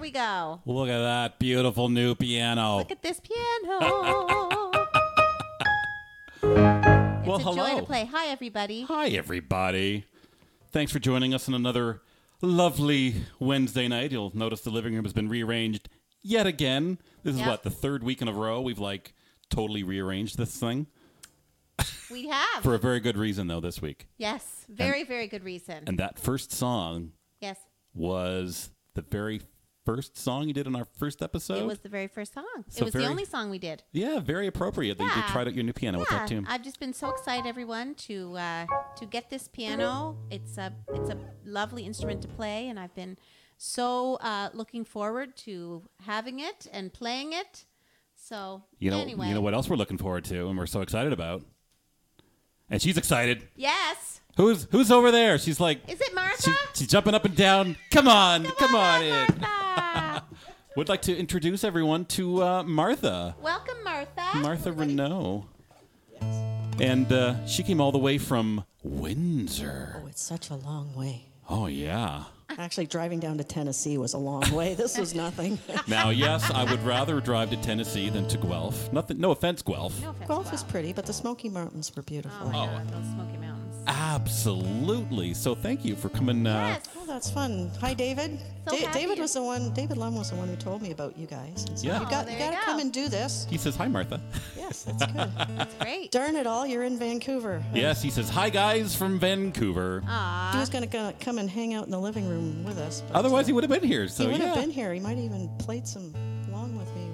There we go. Look at that beautiful new piano. Look at this piano. well, a hello. joy to play. Hi, everybody. Hi, everybody. Thanks for joining us on another lovely Wednesday night. You'll notice the living room has been rearranged yet again. This is Yep. what the third week in a row we've like totally rearranged this thing We have. for a very good reason though this week. yes, very, very good reason. And that first song yes, was the very first song you did in our first episode. it was the very first song. So it was very- the only song we did. yeah, very appropriate that you tried out your new piano with that tune. I've just been so excited, everyone, to uh, to get this piano. It's a it's a lovely instrument to play, and I've been so uh, looking forward to having it and playing it. So You know, anyway, you know what else we're looking forward to, and we're so excited about. And she's excited. Yes, Who's who's over there? She's like, is it Martha? she, she's jumping up and down. Come on, come, on, in. Martha. Would like to introduce everyone to uh, Martha, Welcome, Martha. Martha Renault, and uh, she came all the way from Windsor. Oh, it's such a long way. Oh yeah. Actually, driving down to Tennessee was a long way. This was nothing. Now, yes, I would rather drive to Tennessee than to Guelph. Nothing, no offense, Guelph. No offense, Guelph is wow. pretty, but the Smoky Mountains were beautiful. Oh my God, those Smoky Mountains. Absolutely. So, thank you for coming. Uh, yes. Oh, that's fun. Hi, David. So Da- happy David you're- was the one. David Lum was the one who told me about you guys. And so Yeah. you Oh, got there you you got to go. come and do this. He says, "Hi, Martha." Yes, that's good. That's great. Darn it all, you're in Vancouver. yes, he says, "Hi, guys from Vancouver." Aw. He was going to come and hang out in the living room with us. but, Otherwise, uh, he would have been here. So he would yeah. have been here. He might have even played some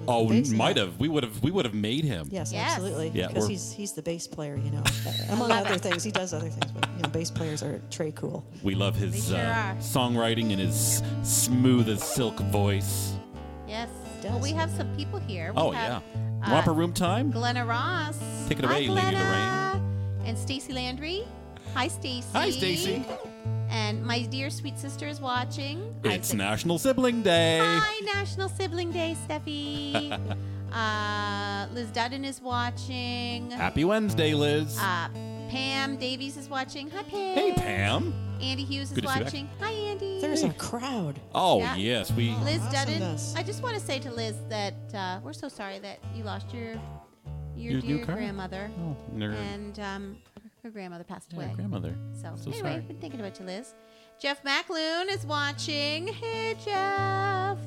Oh, the bass might have. We would have. We would have made him. Yes, Yes. absolutely. Yeah, because we're- he's he's the bass player, you know. Among other things, he does other things, but you know, bass players are tray cool. We love his They sure uh, are. songwriting and his smooth as silk voice. Yes. Does. Well, we have some people here. We Oh have, yeah. uh, Romper room time. Glenna Ross. Take it Hi, away, Lady Glenna. And Stacy Landry. Hi, Stacy. Hi, Stacy. And my dear sweet sister is watching. It's Isaac- National Sibling Day. Hi, National Sibling Day, Steffi. uh, Liz Dudden is watching. Happy Wednesday, Liz. Uh, Pam Davies is watching. Hi, Pam. hey, Pam. Andy Hughes is Good to see you back. watching. Hi, Andy. There's a crowd. Oh Yeah. yes, we. Liz Dudden. Awesomeness. I just want to say to Liz that uh, we're so sorry that you lost your your, Your new dear car? grandmother, Oh, nerd. and um, her grandmother passed Yeah, away. grandmother. So, So anyway, sorry. been thinking about you, Liz. Jeff McLoon is watching. Hey, Jeff.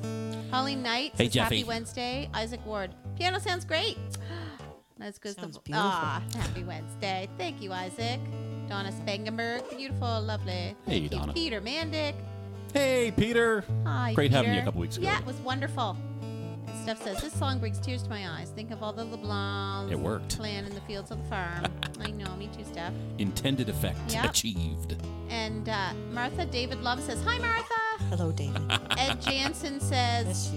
Holly Knight Hey, says Jeffy. Happy Wednesday. Isaac Ward. Piano sounds great. That's good. Sounds the, beautiful. Ah, happy Wednesday. Thank you, Isaac. Donna Spangenberg. Beautiful, lovely. Hey, you. Donna. Peter Mandick. Hey, Peter. Hi, Great having you a couple weeks ago. Yeah, it was wonderful. And Steph says this song brings tears to my eyes. Think of all the LeBlanc. It worked. Playing in the fields of the farm. I know, me too, Steph. Intended effect Yep. achieved. And uh, Martha David Love says, "Hi, Martha." Hello, David. Ed Jansen says,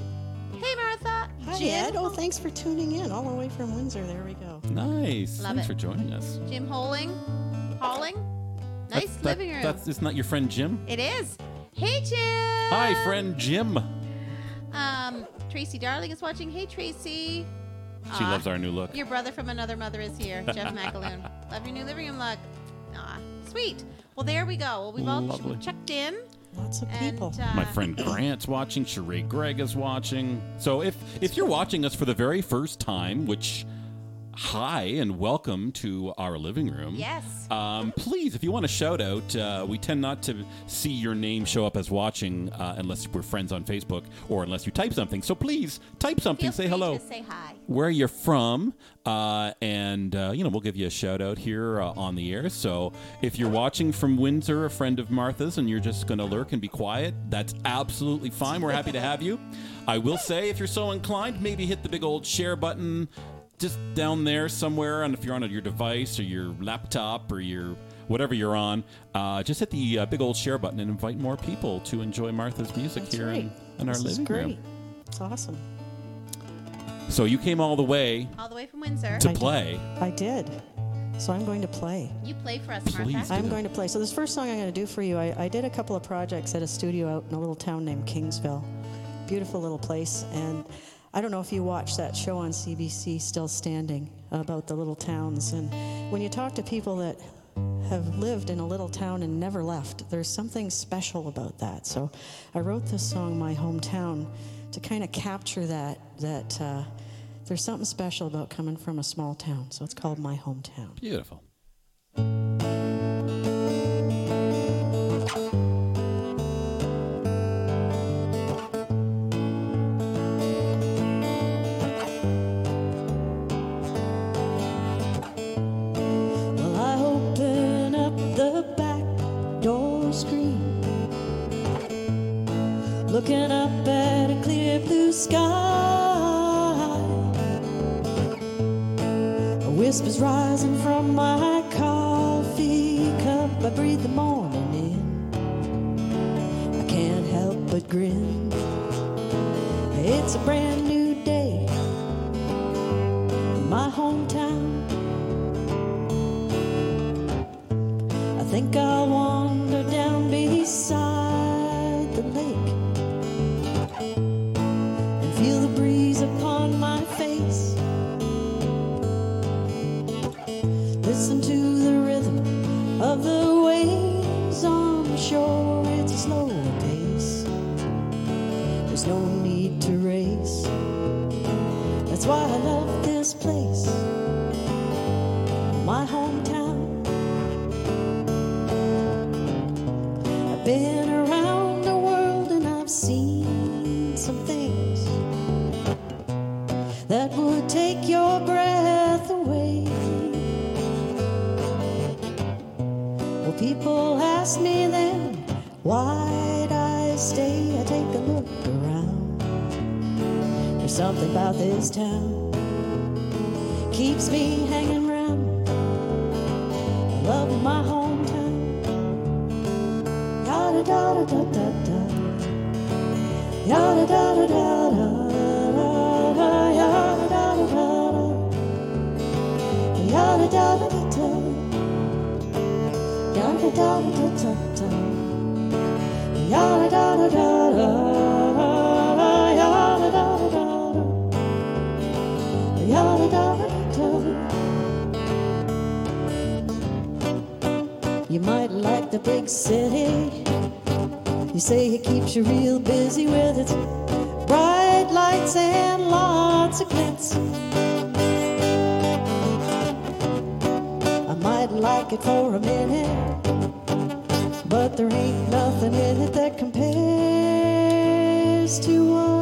"Hey, Martha." Hi, Jim, Ed. Oh, thanks for tuning in all the way from Windsor. There we go. Nice. Love Thanks it. for joining us. Jim Holing, Holling. Nice That's- that- living room. That's it's not your friend Jim. it is. Hey, Jim. Hi, friend Jim. Tracy Darling is watching. Hey, Tracy. She Aw. loves our new look. Your brother from another mother is here, Jeff McAloon. Love your new living room look. Aw, sweet. Well, there we go. Well, we've all Lovely. checked in. Lots of And, people. uh, My friend Grant's watching. Sheree Gregg is watching. So if if you're watching us for the very first time, which hi and welcome to our living room. Yes. Um, please, if you want a shout out, uh, we tend not to see your name show up as watching uh, unless we're friends on Facebook or unless you type something. So please type something. Feel say free hello. To say hi. where you're from, uh, and uh, you know we'll give you a shout out here uh, on the air. So if you're watching from Windsor, a friend of Martha's, and you're just going to lurk and be quiet, that's absolutely fine. We're happy to have you. I will say, if you're so inclined, maybe hit the big old share button just down there somewhere, and if you're on your device or your laptop or your whatever you're on, uh, just hit the uh, big old share button and invite more people to enjoy Martha's music That's here right. in, in our this is living great. room. It's awesome. So you came all the way All the way from Windsor. to I- play. I did. So I'm going to play. You play for us, Please Martha. do. I'm going to play. So this first song I'm going to do for you, I, I did a couple of projects at a studio out in a little town named Kingsville. Beautiful little place. And I don't know if you watched that show on CBC, Still Standing, about the little towns. And when you talk to people that have lived in a little town and never left, there's something special about that. So I wrote this song, My Hometown, to kind of capture that, that uh, there's something special about coming from a small town. So it's called My Hometown. Beautiful. Screen, looking up at a clear blue sky. A whisper's rising from my coffee cup. I breathe the morning in. I can't help but grin. It's a brand new day my hometown. Something about this town keeps me hanging round. I love my hometown. Yada da da da da da. Yada da da da da. da. Da da da da. Yada da da da da. Da da da da da. Yada da da da the big city. You say it keeps you real busy with its bright lights and lots of glitz. I might like it for a minute, but there ain't nothing in it that compares to what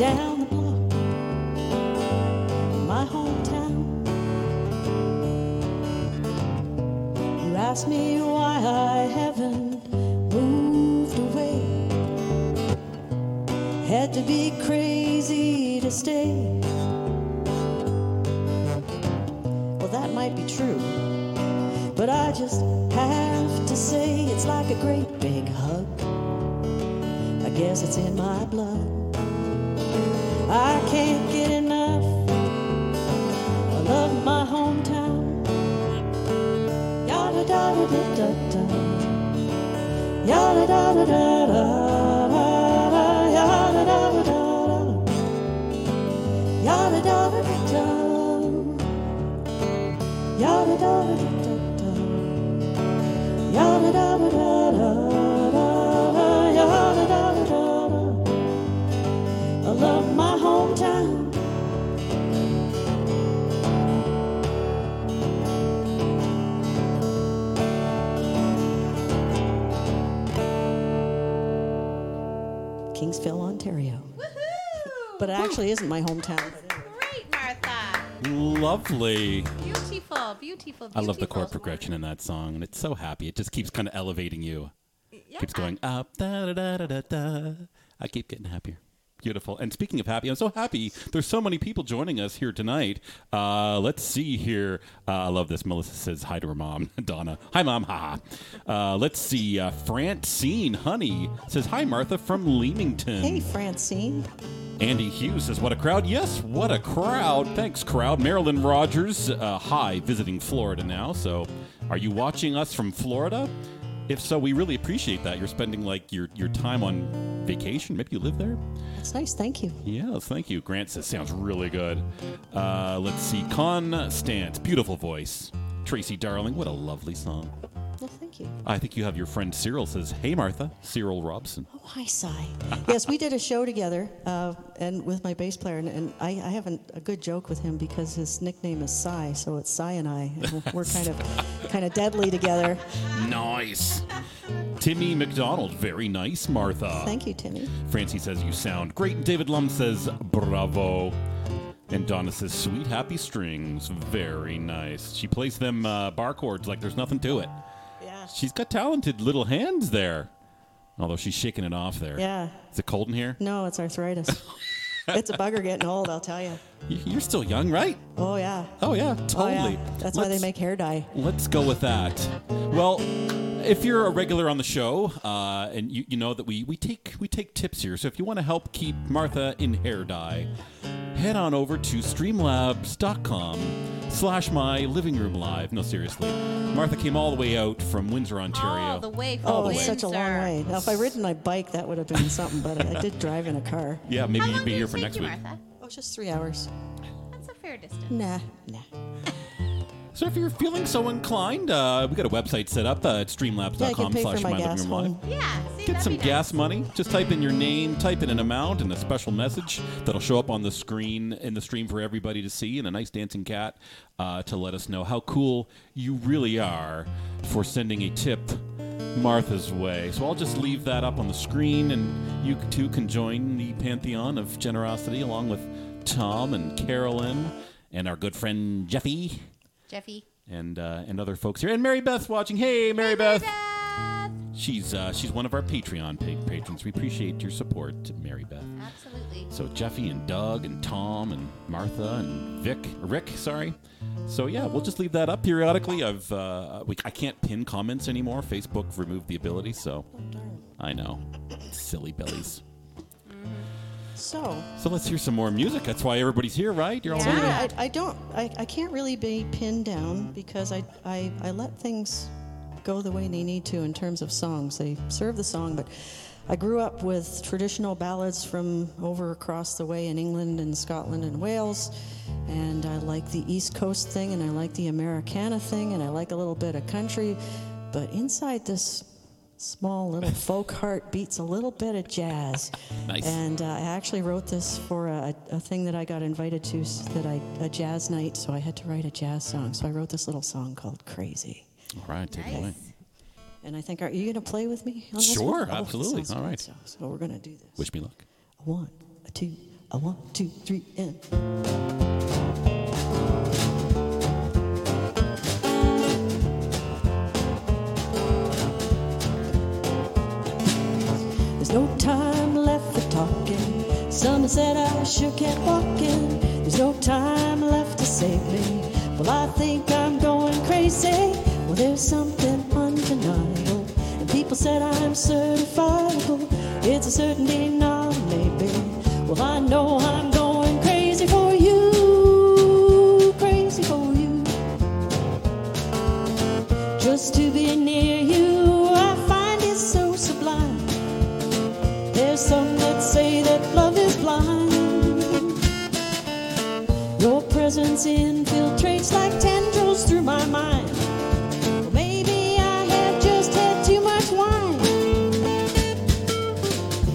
down actually isn't my hometown. Great, Martha. Lovely. Beautiful, beautiful, beautiful. I love the chord progression in that song, and it's so happy. It just keeps kind of elevating you. Yeah. Keeps going up, da da da da da da. I keep getting happier. Beautiful. And speaking of happy, I'm so happy. There's so many people joining us here tonight. Uh, let's see here. Uh, I love this. Melissa says hi to her mom, Donna. Hi, mom. Ha. Uh, let's see. Uh, Francine Honey says hi, Martha from Leamington. Hey, Francine. Andy Hughes says, What a crowd. Yes, what a crowd. Thanks, crowd. Marilyn Rogers, uh, hi, visiting Florida now. So, are you watching us from Florida? If so, we really appreciate that. You're spending like your, your time on vacation. Maybe you live there? That's nice. Thank you. Yeah, thank you. Grant says, Sounds really good. Uh, let's see. Constance, beautiful voice. Tracy Darling, what a lovely song. Well, thank you. I think you have your friend Cyril says, Hey, Martha. Cyril Robson. Oh, hi, Cy. yes, we did a show together, uh, and with my bass player, and, and I, I have an, a good joke with him because his nickname is Cy, so it's Cy and I. and We're kind of, kind of deadly together. Nice. Timmy McDonald, very nice, Martha. Thank you, Timmy. Francie says you sound great. David Lum says bravo. And Donna says sweet happy strings, very nice. She plays them uh, bar chords like there's nothing to it. She's got talented little hands there. Although she's shaking it off there. Yeah. Is it cold in here? No, it's arthritis. it's a bugger getting old, I'll tell you. Y- You're still young, right? Oh yeah. Oh yeah, Oh totally. yeah. That's why they make hair dye. Let's go with that. Well, if you're a regular on the show, uh, and you, you know that we, we take we take tips here, so if you want to help keep Martha in hair dye, head on over to streamlabs.com slash my living room live. No, seriously. Martha came all the way out from Windsor, Ontario. All the way from Oh, the it's way. such a long way. Now, if I ridden my bike, that would have been something. But I did drive in a car. Yeah, maybe How you'd be here for next you, week. Martha? It's just three hours. That's a fair distance. Nah, nah. So if you're feeling so inclined, uh, we got a website set up uh, at Yeah, I streamlabs.com can pay slash for my my living gas room live. Yeah. See, Get that'd some be nice. gas money. Just type in your name, type in an amount, and a special message that'll show up on the screen in the stream for everybody to see, and a nice dancing cat uh, to let us know how cool you really are for sending a tip Martha's way. So I'll just leave that up on the screen, and you too can join the pantheon of generosity along with Tom and Carolyn and our good friend Jeffy Jeffy. and uh, and other folks here, and Mary Beth's watching. Hey, Mary Beth. Beth. She's uh, she's one of our Patreon pa- patrons. We appreciate your support, Mary Beth. Absolutely. So Jeffy and Doug and Tom and Martha and Vic, Rick, sorry. So yeah, we'll just leave that up periodically. I've uh, we, I can't pin comments anymore. Facebook removed the ability, so I know, silly bellies. So, So let's hear some more music. That's why everybody's here, right? You're all Yeah. I, I don't, I, I can't really be pinned down because I, I, I let things go the way they need to in terms of songs. They serve the song, but I grew up with traditional ballads from over across the way in England and Scotland and Wales. And I like the East Coast thing and I like the Americana thing and I like a little bit of country. But inside this small little folk heart beats a little bit of jazz. Nice. And uh, I actually wrote this for a, a thing that I got invited to, that I a jazz night. So I had to write a jazz song. So I wrote this little song called "Crazy." All right, take it away. Nice. And I think, are you going to play with me? On this Sure? Oh, absolutely. All So, so we're going to do this. Wish me luck. A one, a two, a one, two, three, and. No time left for talking. Some said I should kept walking. There's no time left to save me. Well, I think I'm going crazy. Well, there's something undeniable. And people said I'm certifiable. It's a certainty, not maybe. Well, I know I'm going crazy for you. Crazy for you. Just to be near say that love is blind. Your presence infiltrates like tendrils through my mind. Maybe I have just had too much wine.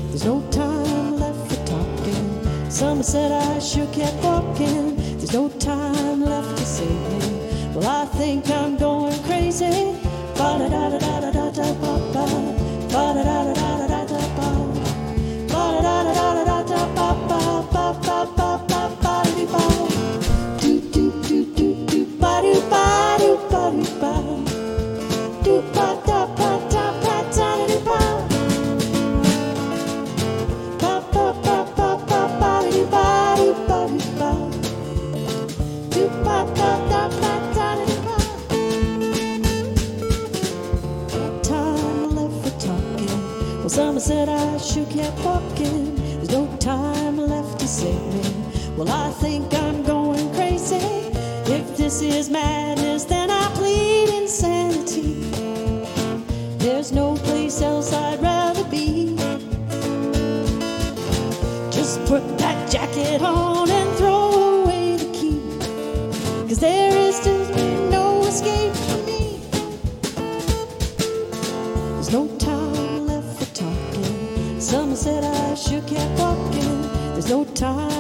There's no time left for talking. Some said I should kept walking. There's no time left to save me. Well, I think I'm going crazy. Ba da da da da da da some said I should kept walking. There's no time left to save me. Well, I think I'm going crazy. If this is madness, then I plead insanity. There's no place else I'd rather be. Just put that jacket on and throw away the key. Cause there is just no escape for me. There's no time left for talking. Some said I should kept walking. There's no time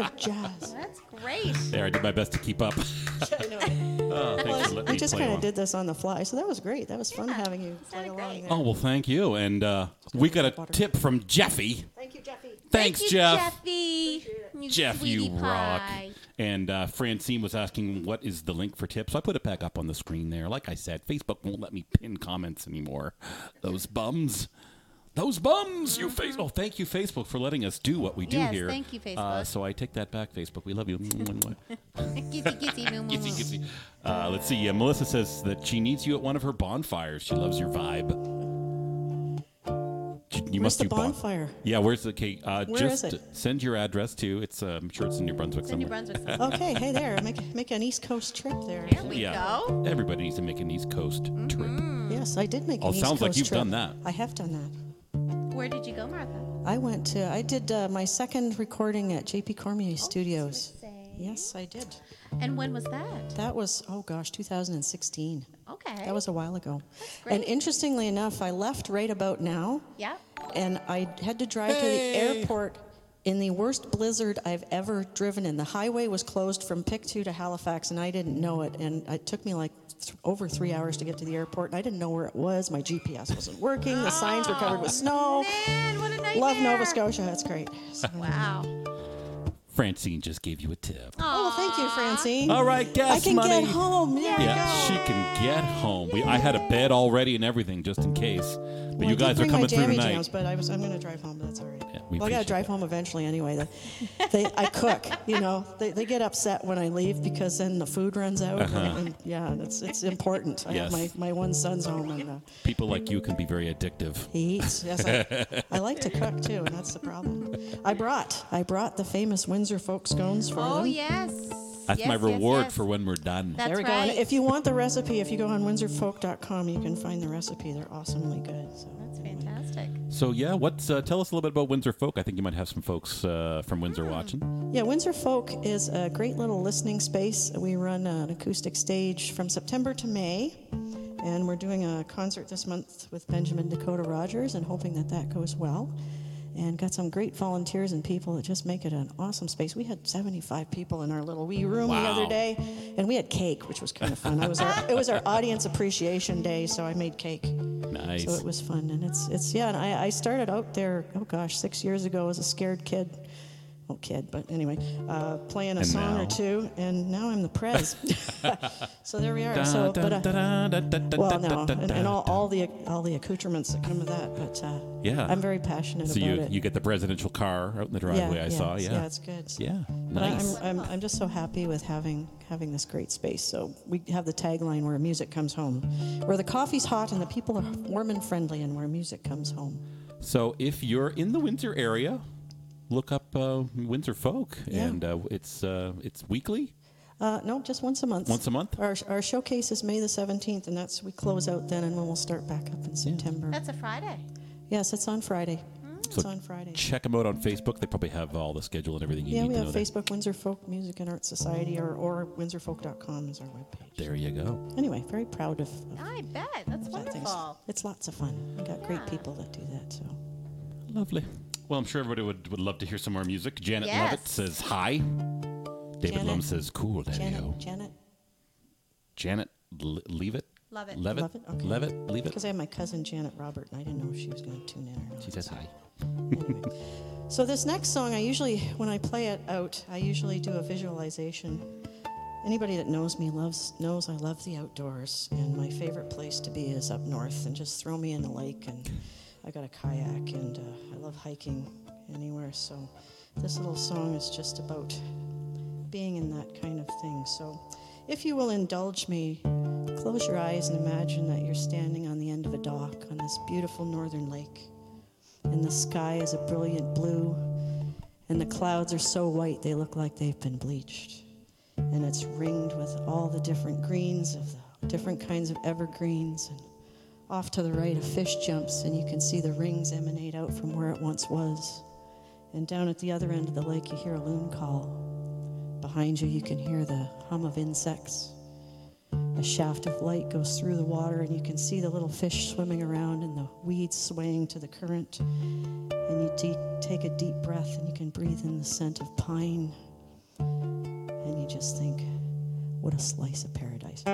Martha. of jazz. That's great. There, I did my best to keep up. I know. oh, thanks for letting We me just play kind along. of did this on the fly, so that was great. That was fun Yeah, having you play sounded along great. there. Oh well, thank you. And uh, we got a Water. tip from Jeffy. Thank you, Jeffy. Thanks, Thank you, Jeff. Jeffy. You Jeff, you sweetie rock. pie. And uh, Francine was asking what is the link for tips. So I put it back up on the screen there. Like I said, Facebook won't let me pin comments anymore. Those bums. Those bums, you face. Oh, thank you, Facebook, for letting us do what we do Yes, here. thank you, Uh, Facebook. so I take that back, Facebook. We love you. Kissy, kissy, moo, moo, Gitsy, moo. gitsy. Uh, let's see. Uh, Melissa says that she needs you at one of her bonfires. She loves your vibe. You- You Where's must the do bon- bonfire? Yeah, where's the cake? Uh, Where just is it? send your address to. It's. Uh, I'm sure it's in New Brunswick It's in New somewhere. Brunswick. Okay, hey there. Make make an East Coast trip there. There we Yeah. go. Everybody needs to make an East Coast trip. Yes, I did make an Oh, East sounds like you've trip. done that. I have done that. Where did you go, Martha? I went to. I did uh, my second recording at JP Cormier Studios. say. Yes, I did. And when was that? That was oh gosh, 2016. Okay. That was a while ago. great. And interestingly enough, I left right about now, Yeah. and I had to drive to the airport in the worst blizzard I've ever driven in. The highway was closed from Pictou to Halifax, and I didn't know it. And it took me like th- over three hours to get to the airport, and I didn't know where it was. My GPS wasn't working. The signs were covered with snow. Oh, man, what a nightmare. Love Nova Scotia. That's great. So- Wow. Francine just gave you a tip. Oh, thank you, Francine. All right, gas I can money. get home. There Yeah, she can get home. We, I had a bed already and everything just in case. But Well, you I guys are coming my through jammy tonight. Jams, but I was I'm going to drive home. But that's all right. Yeah, we well, I got to drive that. home eventually anyway. They, they, I cook. You know, they, they get upset when I leave because then the food runs out. And, and, yeah, it's it's important. I have Uh-huh. My, my one son's home and uh, People like you can be very addictive. he eats. Yes, I, I like to cook too, and that's the problem. I brought I brought the famous Windsor folk scones for Oh, them. yes. That's yes, my reward yes. for when we're done. That's there we go. And right. if you want the recipe, if you go on windsorfolk.com, you can find the recipe. They're awesomely good. So That's fantastic. So yeah, what's uh, tell us a little bit about Windsor Folk? I think you might have some folks uh, from Windsor watching. Yeah, Windsor Folk is a great little listening space. We run an acoustic stage from September to May, and we're doing a concert this month with Benjamin Dakota Rogers, and hoping that that goes well. And got some great volunteers and people that just make it an awesome space. We had 75 people in our little wee room the other day, and we had cake, which was kind of fun. I was our, it was our audience appreciation day, so I made cake. Nice. So it was fun, and it's it's yeah. And I, I started out there. Oh gosh, six years ago as a scared kid. Well, kid, but anyway, uh, playing a And song now? or two, and now I'm the prez. so there we are. So, but uh, well, no, and, and all, all the all the accoutrements that come with that. But uh, Yeah. I'm very passionate So about you it. you get the presidential car out in the driveway. I saw. it's- Yeah. yeah, it's good. Yeah. But I- Nice. I'm, I'm, I'm just so happy with having having this great space. So we have the tagline where music comes home, where the coffee's hot and the people are warm and friendly, and where music comes home. So if you're in the Windsor area, look up uh, Windsor Folk, Yeah. and uh, it's uh, it's weekly. Uh, no, just once a month. Once a month? Our, our showcase is May the 17th, and that's we close out then, and then we'll start back up in September. That's a Friday. Yes, it's on Friday. It's So on Friday. Check them out on Facebook. They probably have all the schedule and everything you Yeah, need we to have know. there. Facebook, Windsor Folk Music and Art Society, or, or windsorfolk.com is our webpage. There you go. Anyway, very proud of, of I bet. That's that wonderful. It's lots of fun. We got great people that do that. So Lovely. Well, I'm sure everybody would, would love to hear some more music. Janet Yes. Lovett says hi. David Janet. Lum says cool, Daddy Janet, Janet, Janet, l- leave it. Love it. Levitt. Love it? Okay. Levitt, leave it. because I have my cousin Janet Robert, and I didn't know if she was going to tune in or not. She says hi. Anyway. So this next song, I usually, when I play it out, I usually do a visualization. Anybody that knows me loves knows I love the outdoors, and my favorite place to be is up north. And just throw me in the lake, and I got a kayak, and uh, I love hiking anywhere. So this little song is just about being in that kind of thing. So if you will indulge me, close your eyes and imagine that you're standing on the end of a dock on this beautiful northern lake and the sky is a brilliant blue, and the clouds are so white they look like they've been bleached. And it's ringed with all the different greens of the different kinds of evergreens. And off to the right, a fish jumps, and you can see the rings emanate out from where it once was. And down at the other end of the lake, you hear a loon call. Behind you, you can hear the hum of insects. A shaft of light goes through the water, and you can see the little fish swimming around and the weeds swaying to the current. And you de- take a deep breath, and you can breathe in the scent of pine. And you just think, what a slice of paradise.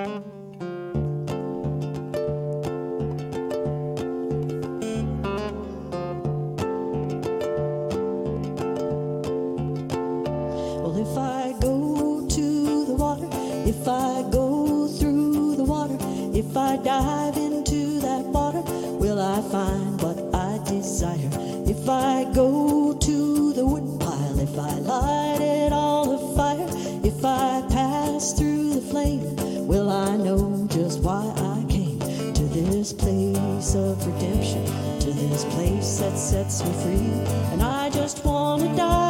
If I dive into that water, will I find what I desire? If I go to the wood pile, if I light it all afire, if I pass through the flame, will I know just why I came to this place of redemption, to this place that sets me free? And I just want to dive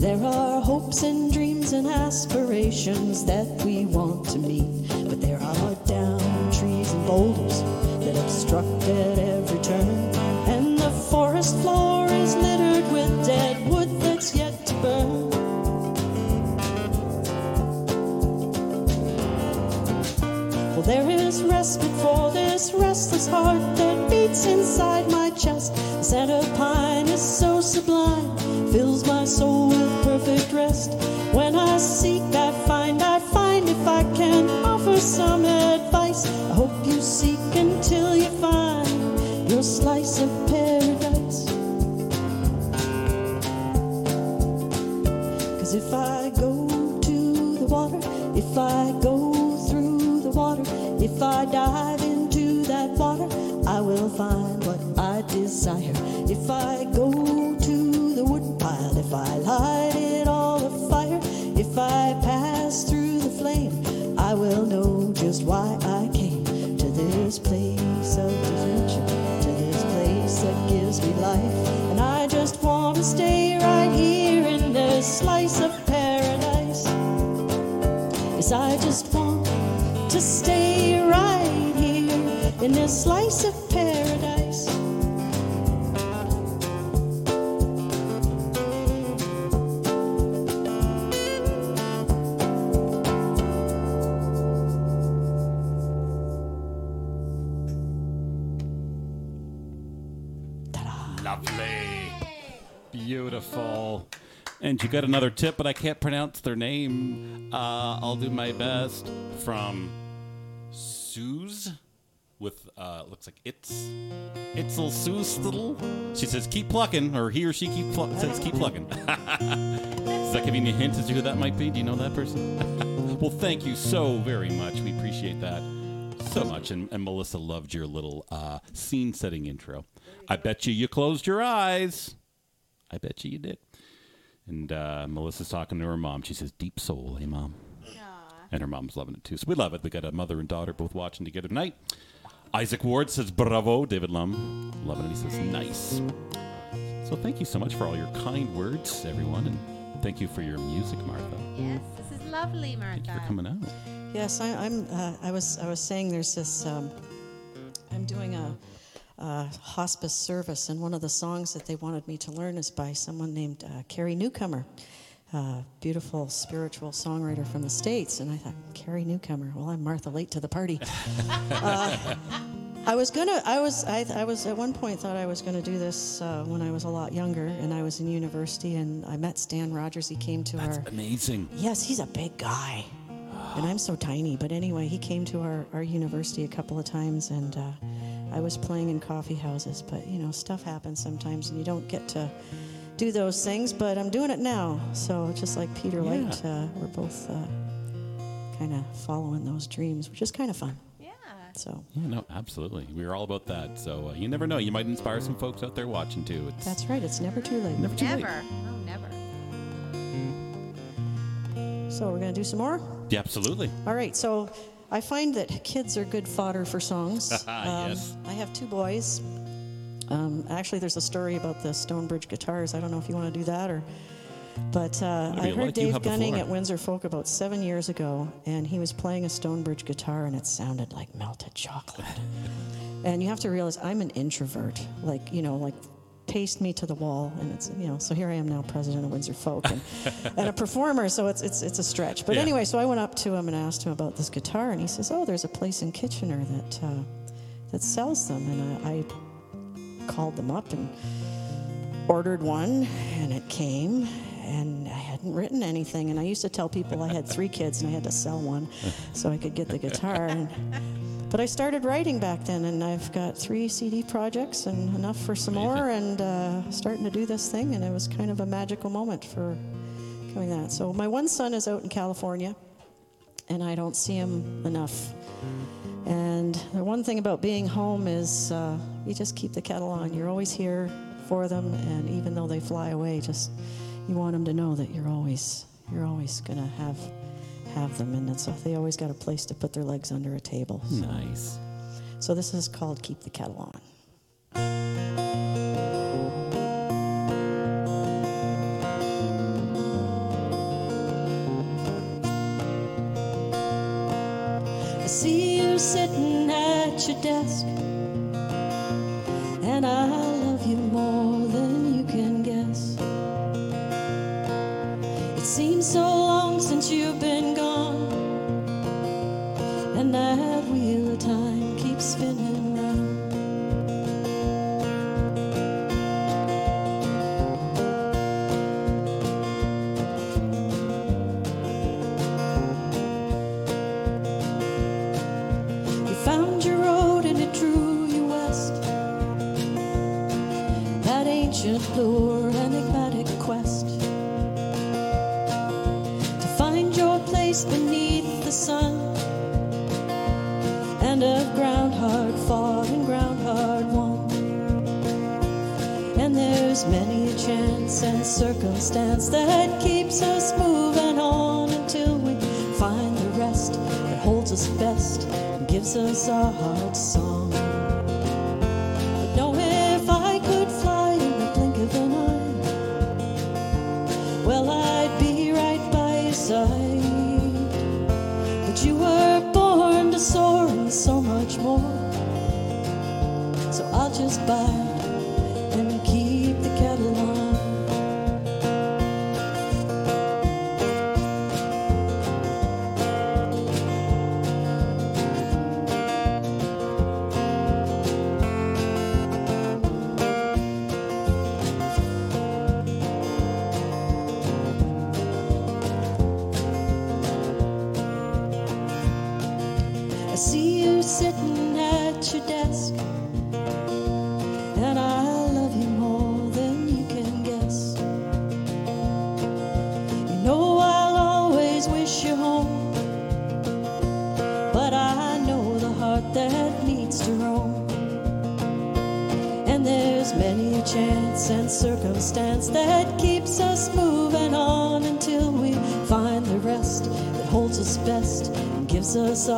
There are hopes and dreams and aspirations that we want to meet. But there are down trees and boulders that obstruct at every turn. And the forest floor is littered with dead wood that's yet to burn. Well, there is respite for this restless heart that beats inside my chest. The scent of pine is so sublime, fills my soul with perfect rest. When I seek, I find, I find if I can offer some advice. I hope you seek until you find your slice of paradise. Cause if I go to the water, if I go through the water, if I dive into that water, I will find what I desire. If I go to the wood pile, if I in a slice of paradise. Lovely. Beautiful. And you got another tip, but I can't pronounce their name. Uh, I'll do my best. From Suze with uh looks like it's it's Itzel Soostle. She says keep plucking, or he or she keep pl- says keep plucking. Does that give you any hint as to who that might be? Do you know that person? well, thank you so very much. We appreciate that so much. And, and Melissa loved your little uh, scene setting intro. I bet you you closed your eyes. I bet you you did. And uh, Melissa's talking to her mom. She says, "Deep soul, hey mom." And her mom's loving it too. So we love it. We got a mother and daughter both watching together tonight. Isaac Ward says, "Bravo, David Lum." Loving it. He says, "Nice." So thank you so much for all your kind words, everyone, and thank you for your music, Martha. Yes, this is lovely, Martha. Thank you for coming out. Yes, I, I'm. Uh, I was. I was saying there's this. Um, I'm doing a, a hospice service, and one of the songs that they wanted me to learn is by someone named uh, Carrie Newcomer, uh, beautiful spiritual songwriter from the states. And I thought, Carrie Newcomer. Well, I'm Martha, late to the party. Uh, I was gonna. I was. I, I was at one point thought I was gonna do this uh, when I was a lot younger, and I was in university, and I met Stan Rogers. He came to That's our. amazing. Yes, he's a big guy. And I'm so tiny. But anyway, he came to our, our university a couple of times, and uh, I was playing in coffee houses. But, you know, stuff happens sometimes, and you don't get to do those things. But I'm doing it now. So just like Peter Yeah. Light, uh, we're both uh, kind of following those dreams, which is kind of fun. Yeah. So Yeah, no, absolutely. We're all about that. So uh, you never know. You might inspire some folks out there watching too. It's that's right. It's never too late. never too Never. late. Oh, never. So we're going to do some more? Yeah, absolutely. All right, so I find that kids are good fodder for songs. Yes. I have two boys. Um, actually, there's a story about the Stonebridge guitars. I don't know if you want to do that or. But uh, I heard Dave Gunning at Windsor Folk about seven years ago, and he was playing a Stonebridge guitar, and it sounded like melted chocolate. and you have to realize I'm an introvert, like you know, like paste me to the wall, and it's you know. So here I am now, president of Windsor Folk, and, and a performer. So it's it's it's a stretch. But Yeah. anyway, so I went up to him and asked him about this guitar, and he says, "Oh, there's a place in Kitchener that uh, that sells them," and I, I called them up and ordered one and it came and I hadn't written anything. And I used to tell people I had three kids and I had to sell one so I could get the guitar. And but I started writing back then and I've got three CD projects and enough for some more and uh, starting to do this thing. And it was kind of a magical moment for coming that. So my one son is out in California and I don't see him enough. And the one thing about being home is uh, you just keep the kettle on. You're always here for them, and even though they fly away, just you want them to know that you're always you're always gonna have have them, and it's, they always got a place to put their legs under a table. So, Nice. so this is called "Keep the Kettle On."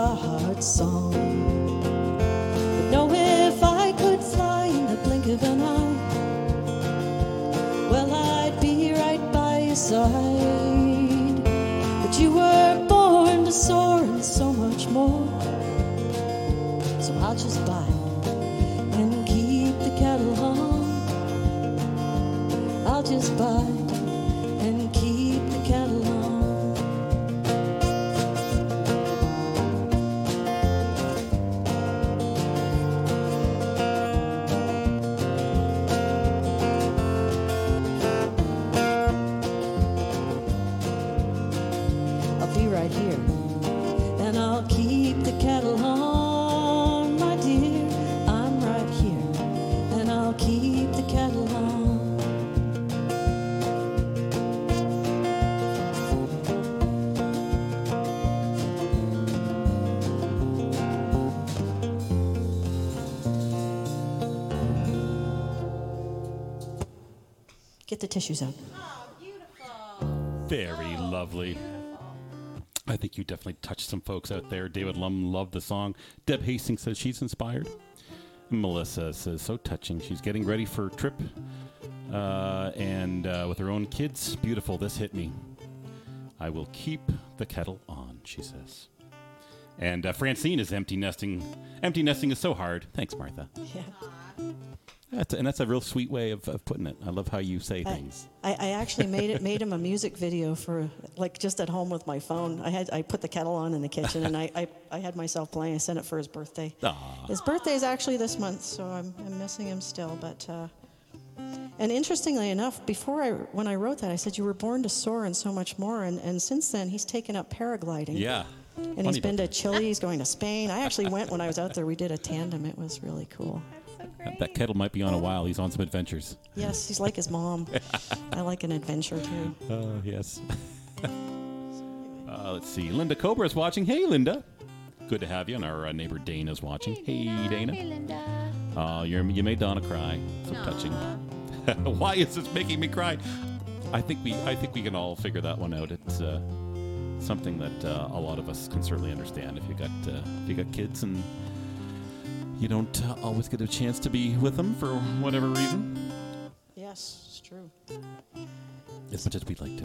Our heart song. But know if I could fly in the blink of an eye, well, I'd be right by your side. But you were born to soar and so much more. So I'll just bide and keep the kettle on. I'll just bide tissues out. Oh, beautiful. Very lovely. I think you definitely touched some folks out there. David Lum loved the song. Deb Hastings says she's inspired. Melissa says so touching. She's getting ready for a trip uh, and uh, with her own kids. Beautiful. This hit me. I will keep the kettle on, she says. And uh, Francine is empty nesting. Empty nesting is so hard. Thanks, Martha. Yeah. That's, and that's a real sweet way of, of putting it. I love how you say I, things. I, I actually made it made him a music video for like just at home with my phone. I had I put the kettle on in the kitchen and I, I, I had myself playing. I sent it for his birthday. Aw. His birthday is actually this month, so I'm, I'm missing him still. But uh, and interestingly enough, before I when I wrote that, I said you were born to soar and so much more. And, and since then, he's taken up paragliding. Yeah. And Funny he's been to Chile. He's going to Spain. I actually went when I was out there. We did a tandem. It was really cool. That's that. kettle might be on a while. He's on some adventures. Yes, he's like his mom. I like an adventure too. Oh, yes. uh, let's see. Linda Cobra is watching. Hey, Linda. Good to have you. And our uh, neighbor Dana is watching. Hey, Dana. Hey, Linda. Oh, you're, you made Donna cry. So touching. Why is this making me cry? I think we I think we can all figure that one out. It's uh, something that uh, a lot of us can certainly understand. If you got uh, if you got kids and you don't uh, always get a chance to be with them for whatever reason, Yes, it's true. as much as we'd like to.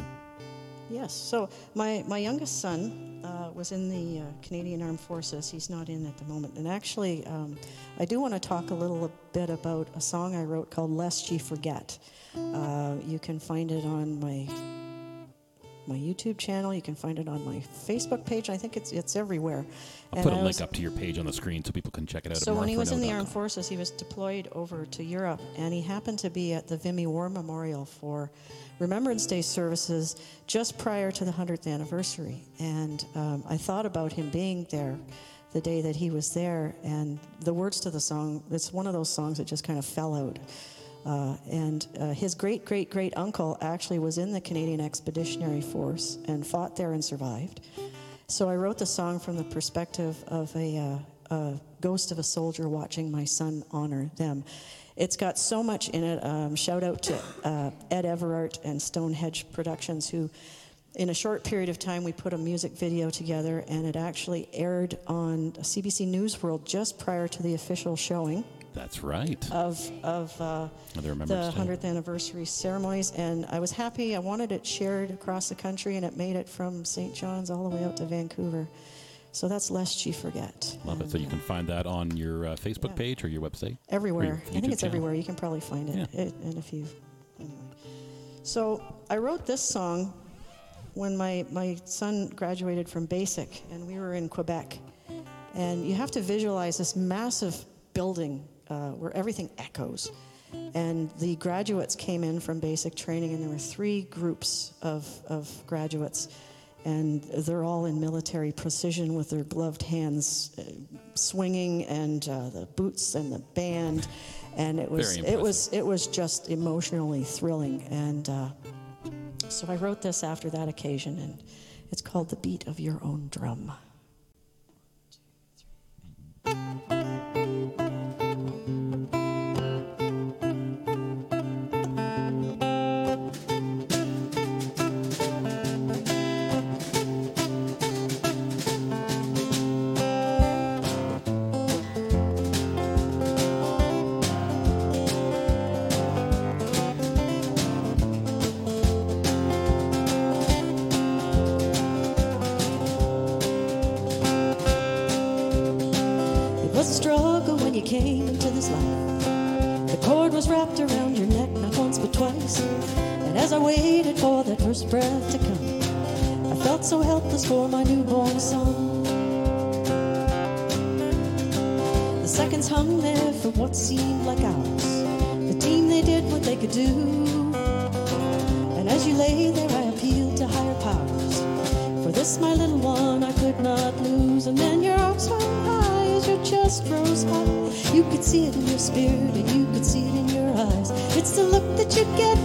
Yes. So my, my youngest son uh, was in the uh, Canadian Armed Forces. He's not in at the moment. And actually, um, I do want to talk a little bit about a song I wrote called "Lest Ye Forget." Uh, you can find it on my my YouTube channel. You can find it on my Facebook page. I think it's it's everywhere. I'll And put a I link was- up to your page on the screen so people can check it out. so when he was in the armed forces, he was deployed over to Europe, and he happened to be at the Vimy War Memorial for Remembrance Day services just prior to the 100th anniversary. And um, I thought about him being there the day that he was there, and the words to the song, it's one of those songs that just kind of fell out. Uh, and uh, his great great great uncle actually was in the Canadian Expeditionary Force and fought there and survived. So I wrote the song from the perspective of a, uh, a ghost of a soldier watching my son honor them. It's got so much in it. Um, shout out to uh, Ed Everart and Stonehenge Productions, who in a short period of time, we put a music video together, and it actually aired on CBC News World just prior to the official showing That's right. of of uh, the 100th anniversary ceremonies, and I was happy. I wanted it shared across the country, and it made it from St. John's all the way out to Vancouver. So that's lest you forget. Love it. So you can find that on your uh, Facebook Yeah. page or your website. Everywhere. I YouTube think it's channel. everywhere. You can probably find it. Yeah. it and if you, anyway. So I wrote this song when my, my son graduated from basic, and we were in Quebec. And you have to visualize this massive building uh, where everything echoes. And the graduates came in from basic training, and there were three groups of, of graduates. And they're all in military precision with their gloved hands uh, swinging, and uh, the boots and the band. And it was, it was, it was just emotionally thrilling. And uh, so I wrote this after that occasion, and it's called The Beat of Your Own Drum. Came into this life. The cord was wrapped around your neck not once but twice. And as I waited for that first breath to come, I felt so helpless for my newborn son. The seconds hung there for what seemed like hours. The team they did what they could do. See it in your spirit, and you could see it in your eyes. It's the look that you get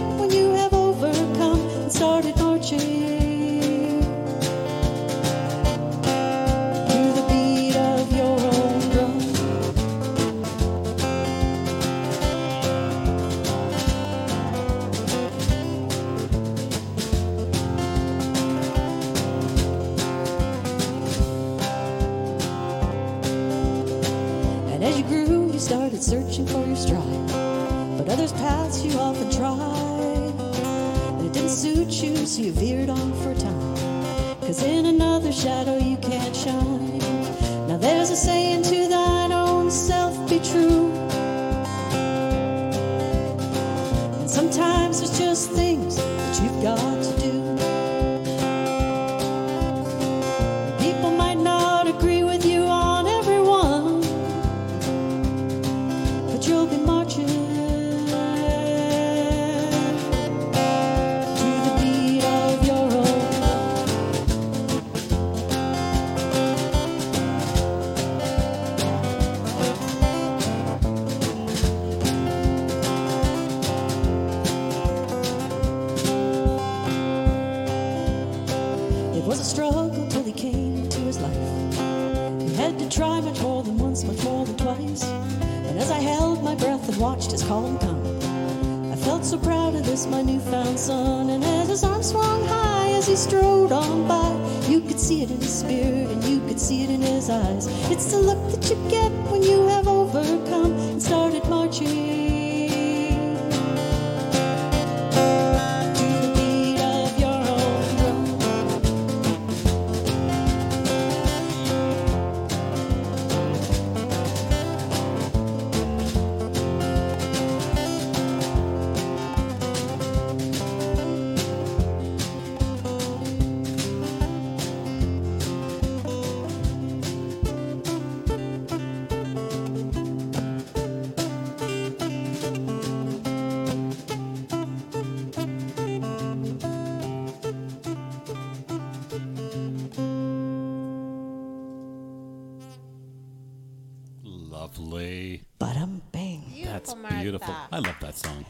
watched his column come, I felt so proud of this, my newfound son. And as his arms swung high as he strode on by, you could see it in his spirit and you could see it in his eyes. It's the look that you get when you have overcome and started marching.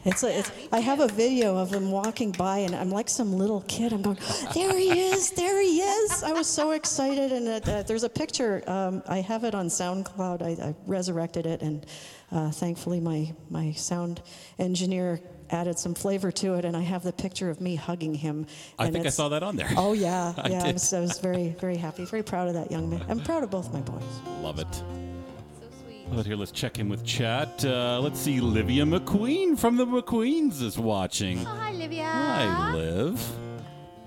It's a, it's, I have a video of him walking by, and I'm like some little kid. I'm going, there he is, there he is. I was so excited, and uh, uh, there's a picture. Um, I have it on SoundCloud. I, I resurrected it, and uh, thankfully my my sound engineer added some flavor to it, and I have the picture of me hugging him. I think I saw that on there. Oh yeah, I yeah. I, did. was, I was very, very happy, very proud of that young man. I'm proud of both my boys. Love it. But here, let's check in with chat. Uh, let's see. Livia McQueen from the McQueens is watching. Oh, hi, Livia. Hi, Liv.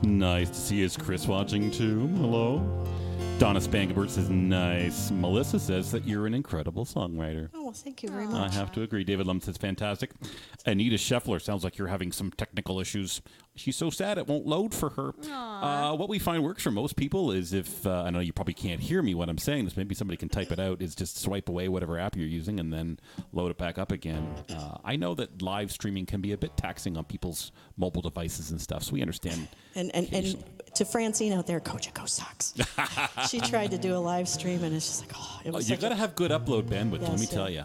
Nice to see. Is Chris watching too? Hello. Donna Spangenberg says nice. Melissa says that you're an incredible songwriter. Oh well, thank you very I much. I have to agree. David Lum says fantastic. Anita Scheffler sounds like you're having some technical issues. She's so sad it won't load for her. Uh, what we find works for most people is if uh, I know you probably can't hear me when I'm saying this. Maybe somebody can type it out. Is just swipe away whatever app you're using and then load it back up again. Uh, I know that live streaming can be a bit taxing on people's mobile devices and stuff, so we understand. And and, and to Francine out there, Kojako sucks. she tried to do a live stream, and it's just like, oh, it Oh, was. you such got to a, have good upload bandwidth. let me yeah. tell you.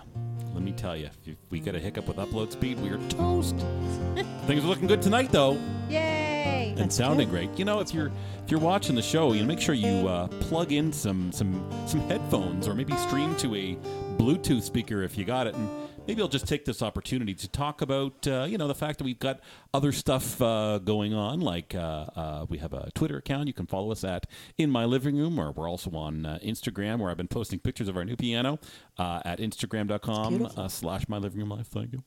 Let me tell you. If we get a hiccup with upload speed, we are toast. Things are looking good tonight, though. Yay. and That's sounding good. great. You know, if you're if you're watching the show, you know, make sure you uh, plug in some some some headphones or maybe stream to a Bluetooth speaker if you got it, and maybe I'll just take this opportunity to talk about uh, you know the fact that we've got other stuff uh, going on. Like uh, uh, we have a Twitter account. You can follow us at In My Living Room, or we're also on uh, Instagram, where I've been posting pictures of our new piano uh, at Instagram.com uh, slash My Living Room life. Thank you.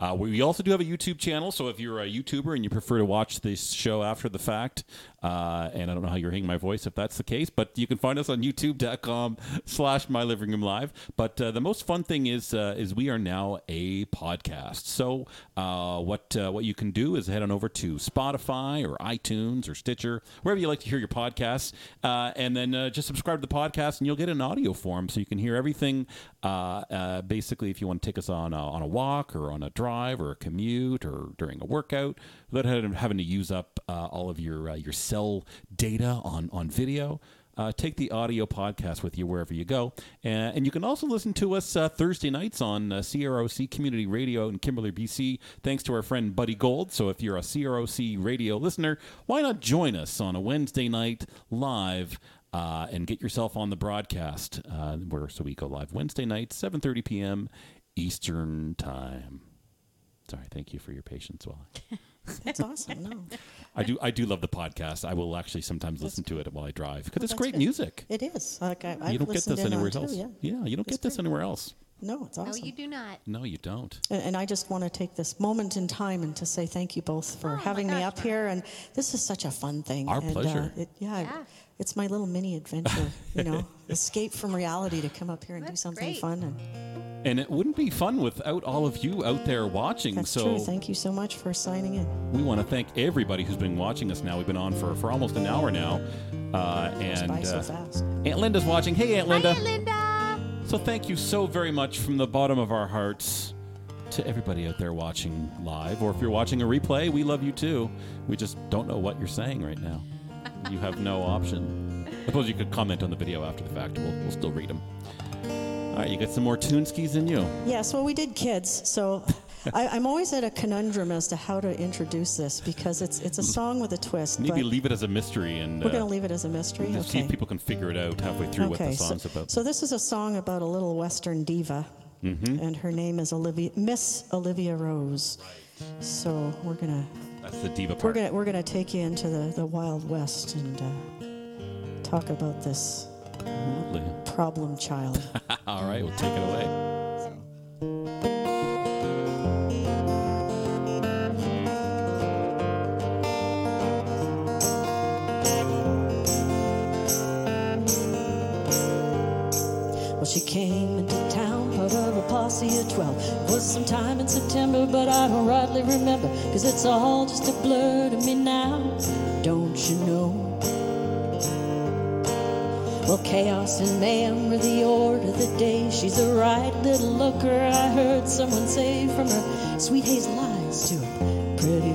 Uh, we also do have a YouTube channel, so if you're a YouTuber and you prefer to watch this show after the fact, uh, and I don't know how you're hearing my voice if that's the case, but you can find us on youtube.com slash my living room live. But uh, the most fun thing is uh, is we are now a podcast. So uh, what uh, what you can do is head on over to Spotify or iTunes or Stitcher, wherever you like to hear your podcasts, and then just subscribe to the podcast, and you'll get an audio form so you can hear everything. Uh, uh, basically, if you want to take us on a, on a walk or on a drive or a commute or during a workout, without having- to use up uh, all of your uh, your cell data on on video. Uh, take the audio podcast with you wherever you go. Uh, and you can also listen to us Thursday nights on CROC Community Radio in Kimberley, BC, thanks to our friend Buddy Gold. So if you're a CROC radio listener, why not join us on a Wednesday night live? Uh, and get yourself on the broadcast. Uh, where so we go live Wednesday night, 7:30 p.m. Eastern time. Sorry, thank you for your patience. While That's awesome. No, I do, I do love the podcast. I will actually sometimes listen to it while I drive because it's great good. music. it is. Like I, I've you don't get this in on anywhere too, else. Yeah. you don't It's get this great. anywhere else. No, it's awesome. No, you do not. No, you don't. And and I just want to take this moment in time and to say thank you both for Oh, my having me up here. And this is such a fun thing. Our and, pleasure. Uh, it, yeah, Yeah. It's my little mini adventure. you know, escape from reality to come up here and do something great. fun. And And it wouldn't be fun without all of you out there watching. that's so true. Thank you so much for signing in. we want to thank everybody who's been watching us now. We've been on for, for almost an hour now. Uh, and by so uh, fast. Aunt Linda's watching. Hey, Aunt Linda. Hi, Linda. So thank you so very much from the bottom of our hearts to everybody out there watching live, or if you're watching a replay, we love you too. We just don't know what you're saying right now. You have no option. I suppose you could comment on the video after the fact. We'll, we'll still read them. All right, you got some more Toonskis in you. Yes, well, we did kids, so I, I'm always at a conundrum as to how to introduce this because it's it's a song with a twist. Maybe but leave it as a mystery and we're uh, going to leave it as a mystery. just see Okay. if people can figure it out halfway through what the so, song's about. so this is a song about a little Western diva, Mm-hmm. and her name is Olivia Miss Olivia Rose. So we're gonna That's the diva we're gonna we're gonna take you into the, the Wild West and uh, talk about this Lovely. problem child. All right, we'll take it away. Well, she came into town, part of a posse of 12. Was sometime in September, but I don't rightly remember. Cause it's all just a blur to me now, don't you know? Well, chaos and mayhem were the order of the day. She's a right little looker, I heard someone say from her sweet hazel eyes to her pretty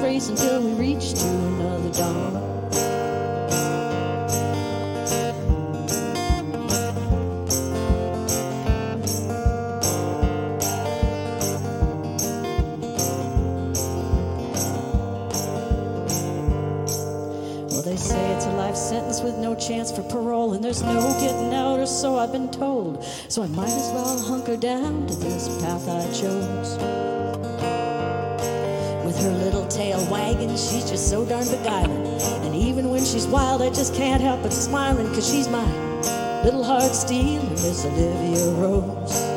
moon is we reach to another dawn. Well, they say it's a life sentence with no chance for parole, and there's no getting out, or so I've been told. So I might as well hunker down to this path I chose. She's just so darn beguiling. And even when she's wild, I just can't help but smiling, cause she's my little heart stealing Miss Olivia Rose.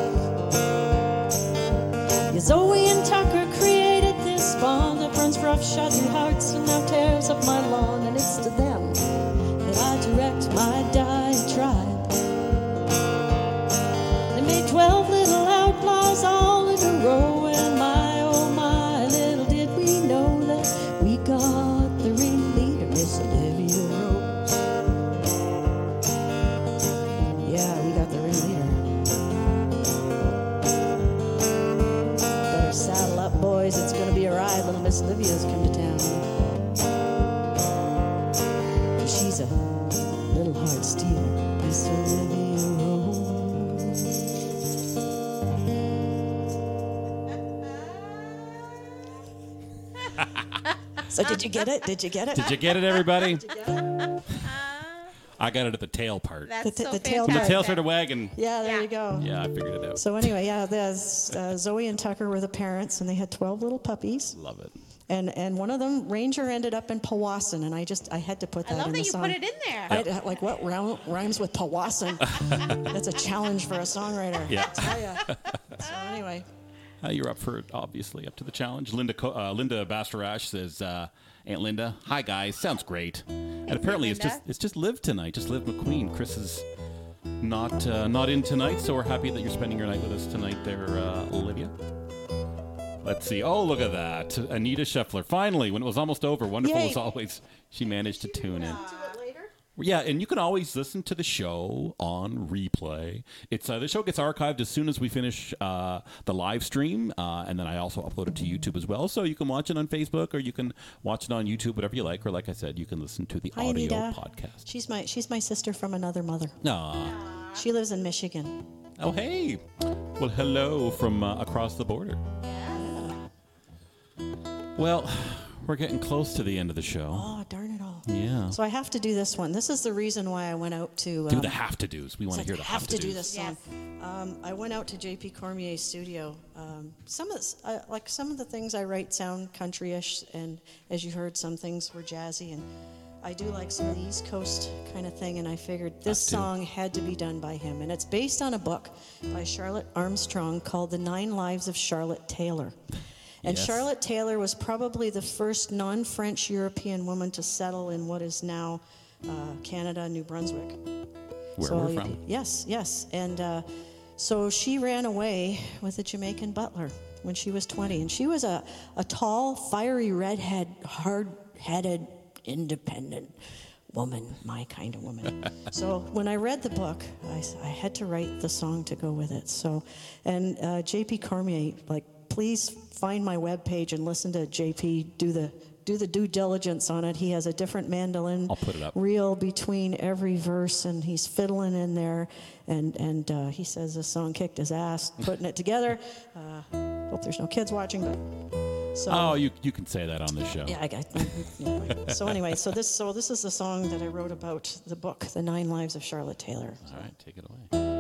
So did you get it? Did you get it? Did you get it, everybody? I got it at the tail part. That's The t- so the tail When the part. tail started wagging, Yeah, there Yeah. you go. yeah, I figured it out. So anyway, yeah, there's uh, Zoe and Tucker were the parents, and they had 12 little puppies. Love it. And and one of them, Ranger, ended up in Powassan, and I just I had to put that. In the back. I love in that the you song. put it in there. I, like what round, rhymes with Powassan? That's a challenge for a songwriter. Yeah. I tell ya. So anyway, Uh, you're up for it, obviously, up to the challenge. Linda Co- uh, Linda Bastarache says, uh, Aunt Linda, hi guys, sounds great. And apparently, it's just it's just Liv tonight, just Liv McQueen. Chris is not uh, not in tonight, so we're happy that you're spending your night with us tonight, there, uh, Olivia. Let's see. Oh, look at that, Anita Scheffler. Finally, when it was almost over, wonderful Yay. as always, she managed to tune in. Yeah, and you can always listen to the show on replay. It's uh, the show gets archived as soon as we finish uh, the live stream, uh, and then I also upload it to YouTube as well. So you can watch it on Facebook or you can watch it on YouTube, whatever you like. Or like I said, you can listen to the hi audio Anita. podcast. She's my she's my sister from another mother. Aw. She lives in Michigan. Oh, hey. Well, hello from uh, across the border. Well, we're getting close to the end of the show. Oh darn it! Yeah. So I have to do this one. This is the reason why I went out to Do um, the have to do's. We want to It's hear the I have have to to do this song. Um, I went out to J.P. Cormier's studio. Um, some of this, uh, like some of the things I write sound countryish, and as you heard, some things were jazzy, and I do like some of the East Coast kind of thing. And I figured this song had to be done by him, and it's based on a book by Charlotte Armstrong called "The Nine Lives of Charlotte Taylor." And Yes. Charlotte Taylor was probably the first non-French European woman to settle in what is now uh, Canada, New Brunswick. Where So we're from. yes, yes. And uh, so she ran away with a Jamaican butler when she was 20. And she was a, a tall, fiery, redhead, hard headed, independent woman, my kind of woman. so when I read the book, I, I, had to write the song to go with it. So, and uh, JP Cormier, like, please find my webpage and listen to JP do the do the due diligence on it. He has a different mandolin I'll put it up. reel between every verse, and he's fiddling in there, and and uh, he says the song kicked his ass putting it together. Uh, hope there's no kids watching, but So, Oh, you you can say that on the show. yeah, I got. yeah. So anyway, so this so this is the song that I wrote about the book, The Nine Lives of Charlotte Taylor. All right, take it away.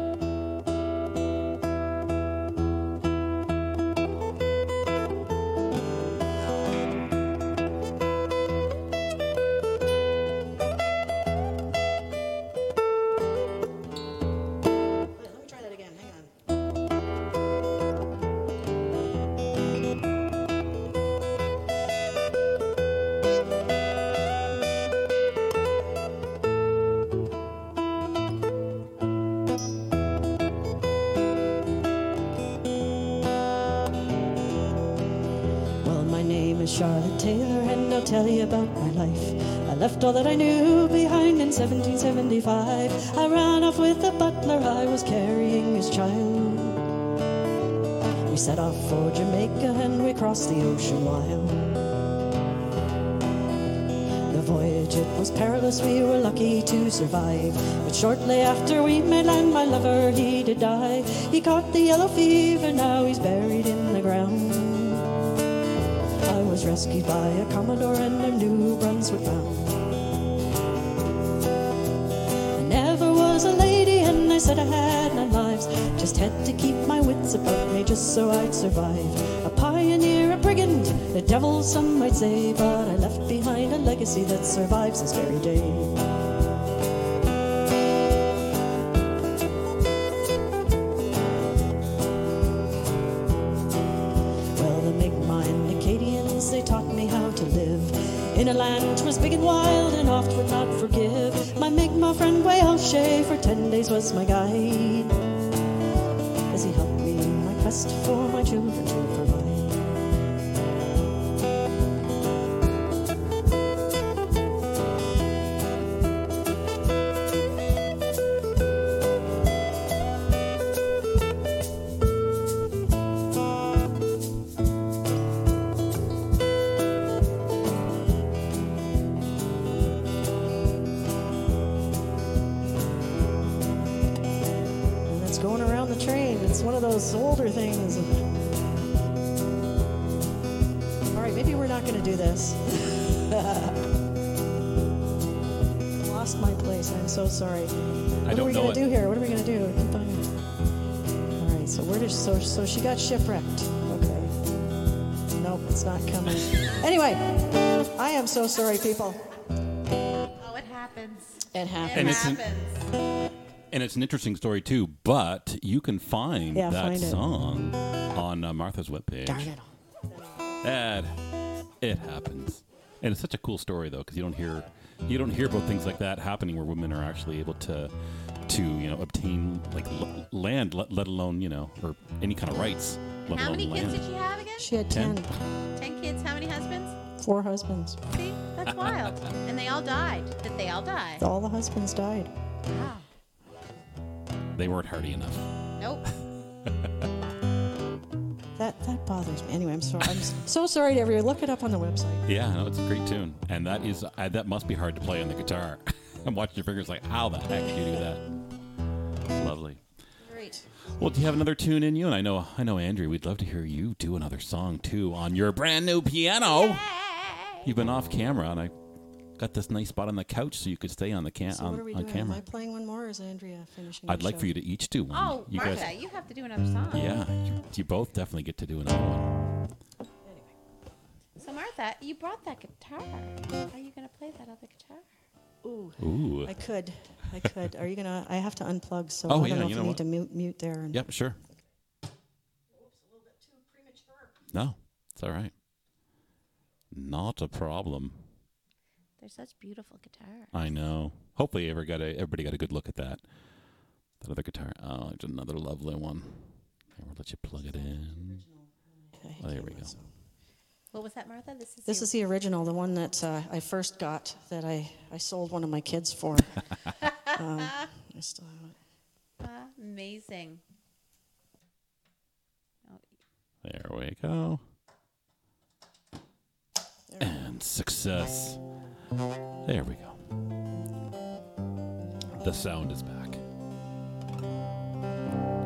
Left all that I knew behind in 1775. I ran off with a butler, I was carrying his child. We set off for Jamaica and we crossed the ocean wild. The voyage, it was perilous, we were lucky to survive. But shortly after we made land, my lover, he did die. He caught the yellow fever, now he's buried in the ground. I was rescued by a Commodore and a New Brunswick bound. Said I had nine lives. Just had to keep my wits about me just so I'd survive. A pioneer, a brigand, the devil some might say, but I left behind a legacy that survives this very day. For ten days was my guide as he helped me in my quest for my children so so she got shipwrecked? Okay. Nope, it's not coming. anyway, I am so sorry, people. Oh, it happens. It It happened. And it's an- happens. And it's an interesting story too. But you can find Yeah, that find song on uh, Martha's webpage. Darn it. And it happens. And it's such a cool story though, because you don't hear you don't hear about things like that happening where women are actually able to to you know obtain like l- land, let, let alone you know or any kind of rights. Let How alone many kids land. did she have again? She had Ten. 10, Ten kids. How many husbands? four husbands. See, that's wild. and they all died. Did they all die? All the husbands died. Wow. They weren't hardy enough. Nope. That that bothers me. Anyway, I'm sorry. I'm s- so sorry to everyone. Look it up on the website. Yeah, no, it's a great tune, and that is uh, that must be hard to play on the guitar. I'm watching your fingers like, how the heck do you do that? Lovely. Great. Well, do you have another tune in you? And I know, I know, Andrew, we'd love to hear you do another song too on your brand new piano. You've been off camera, and I got this nice spot on the couch so you could stay on the cam So on, what are we on doing? camera. Am I playing one more, or is Andrea finishing? I'd like for you to each do one. Oh, you Martha, guys, you have to do another song. yeah, you, you both definitely get to do another one. So Martha, you brought that guitar. How are you gonna play that other guitar? Ooh, Ooh. I could. I could. Are you gonna? I have to unplug, so Oh, I don't yeah, know you if know you need what? to mute, mute there. And Yep, sure. No, it's all right. Not a problem. They're such beautiful guitars. I know. Hopefully, ever got a everybody got a good look at that. That other guitar. Oh, there's another lovely one. Here, we'll let you plug it in. Oh, there we go. What was that, Martha? This is This your- is the original, the one that uh, I first got that I, I sold one of my kids for. um, I still have it. amazing. There we go. And success. There we go. The sound is back.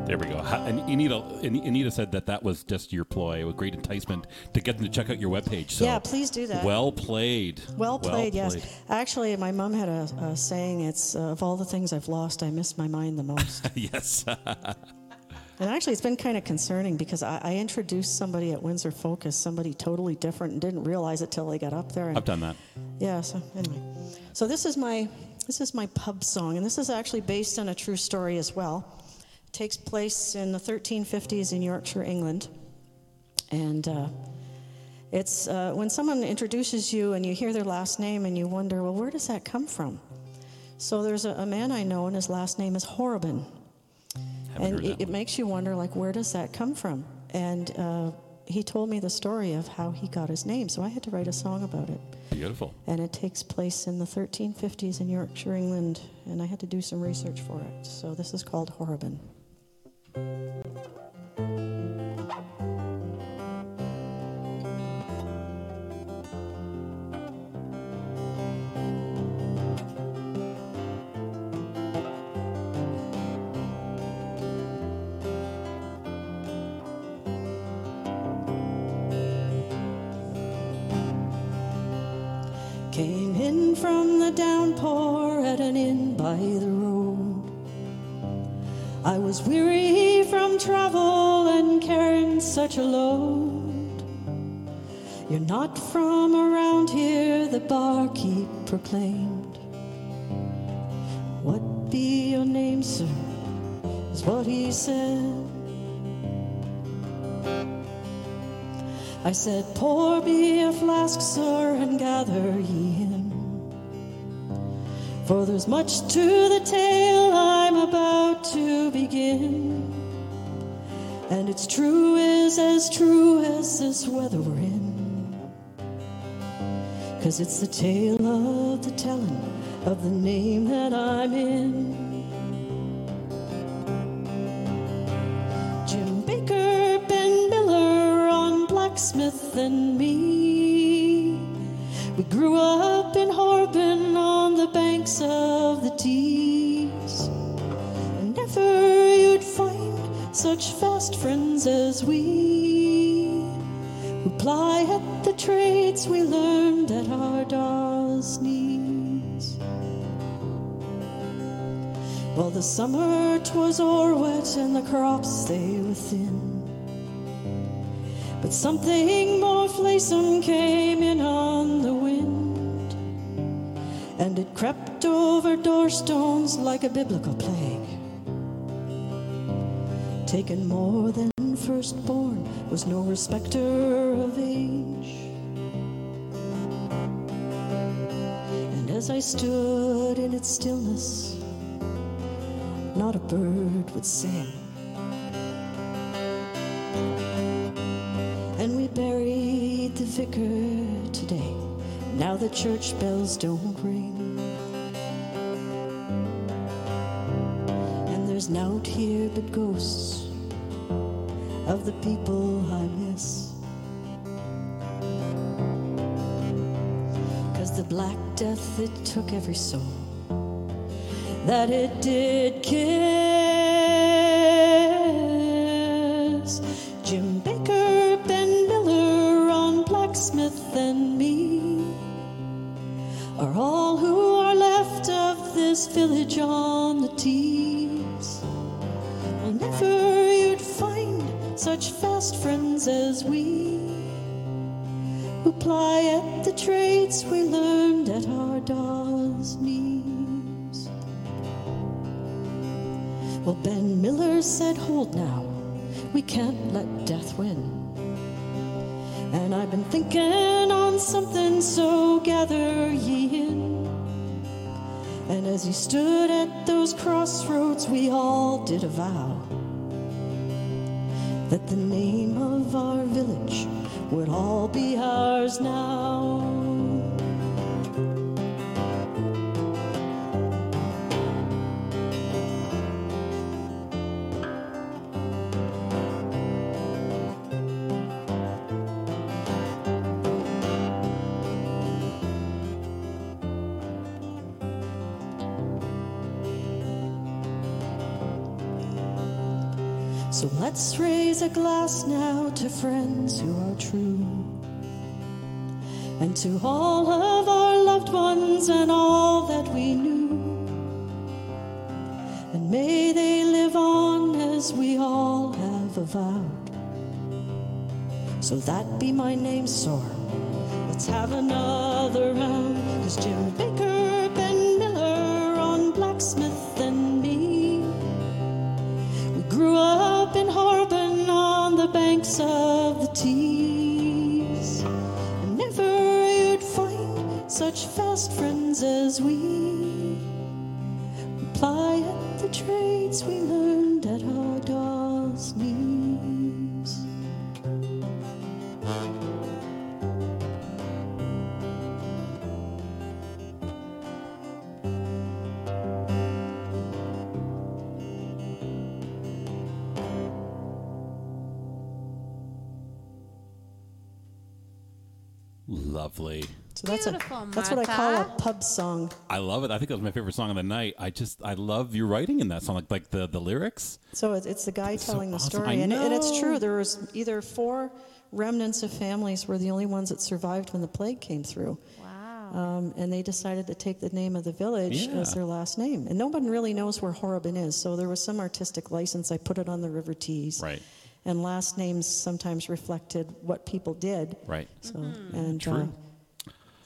There we go. And Anita, Anita said that that was just your ploy, a great enticement to get them to check out your webpage. So yeah, please do that. Well played. Well played, yes. played. Actually, my mom had a, a saying. It's uh, of all the things I've lost, I miss my mind the most. yes. and actually, it's been kind of concerning because I, I introduced somebody at Windsor Focus, somebody totally different, and didn't realize it till they got up there. And I've done that. yeah. So anyway, so this is my this is my pub song, and this is actually based on a true story as well. Takes place in the 1350s in Yorkshire, England, and. Uh, it's uh, when someone introduces you and you hear their last name and you wonder, well, where does that come from? So there's a, a man I know, and his last name is Horrobin. Haven't And it, it makes you wonder, like, where does that come from? And uh, he told me the story of how he got his name, so I had to write a song about it. Beautiful. And it takes place in the 1350s in Yorkshire, England, and I had to do some research for it. So this is called Horrobin. You're not from around here, the barkeep proclaimed. What be your name, sir? Is what he said. I said, Pour me a flask, sir, and gather ye in. For there's much to the tale I'm about to begin. And it's true is as true as this weather we're. Cause it's the tale of the telling of the name that I'm in. Jim Baker, Ben Miller on Blacksmith and me. We grew up in Harbin on the banks of the Tees. And never you'd find such fast friends as we who ply at the trades we learned at our da's knees. While the summer 'twas o'er wet and the crops they were thin. But something more flaysome came in on the wind, and it crept over doorstones like a biblical plague. Taken more than firstborn was no respecter of age. And as I stood in its stillness, not a bird would sing. And we buried the vicar today. Now the church bells don't ring. And there's nought here but ghosts of the people I miss. Cause the Black Death, it took every soul that it did kiss. Said, Hold now, we can't let death win. And I've been thinking on something, so gather ye in. And as he stood at those crossroads, we all did a vow that the name of our village would all be ours now. Let's raise a glass now to friends who are true. And to all of our loved ones and all that we knew. And may they live on as we all have avowed. So that be my name, Sor. Let's have another round. Cause Jim Baker, We ply at the trades we learned at our dolls' knees. Lovely. So that's Beautiful, a that's what I call a Martha. pub song. I love it. I think that was my favorite song of the night. I just I love your writing in that song, like like the the lyrics. So it's, it's the guy so telling the awesome. story, I and, and it's know. true. There was either four remnants of families were the only ones that survived when the plague came through, Wow. um, and they decided to take the name of the village Yeah. as their last name. And no one really knows where Horrobin is, so there was some artistic license. I put it on the River Tees, Right. And last names sometimes reflected what people did, Right. so Mm-hmm. and True.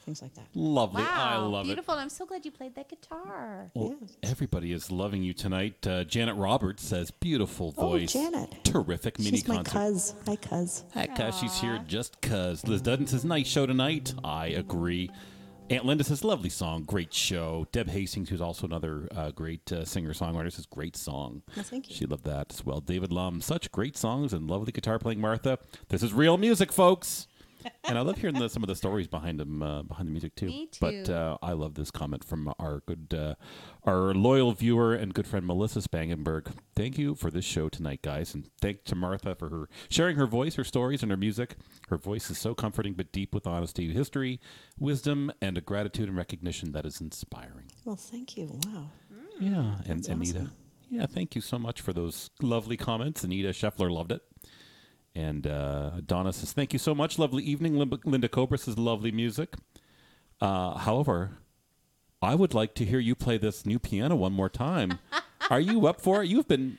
Things like that. Lovely. wow. I love it. Beautiful. I'm so glad you played that guitar. it. Well, Yes. everybody is loving you tonight. Uh, Janet Roberts says, "Beautiful Oh, voice, Janet. terrific mini She's my concert." cuz. Hi, cuz. Heck, uh, she's here just cuz. Liz Dudden says, nice show tonight. I agree. Aunt Linda says, lovely song, great show. Deb Hastings, who's also another uh, great uh, singer-songwriter, says, great song. Well, thank you. She loved that as well. David Lum, such great songs and lovely guitar playing Martha. This is real music, folks. And I love hearing the, some of the stories behind them, uh, behind the music too. Me But uh, I love this comment from our good, uh, our loyal viewer and good friend Melissa Spangenberg. Thank you for this show tonight, guys, and thank to Martha for her sharing her voice, her stories, and her music. Her voice is so comforting, but deep with honesty, history, wisdom, and a gratitude and recognition that is inspiring. Well, thank you. Wow. Yeah, and That's Anita. awesome. Yeah, thank you so much for those lovely comments. Anita Scheffler loved it. And uh, Donna says, thank you so much. Lovely evening. Linda, Linda Cobra says, lovely music. Uh, however, I would like to hear you play this new piano one more time. Are you up for it? You've been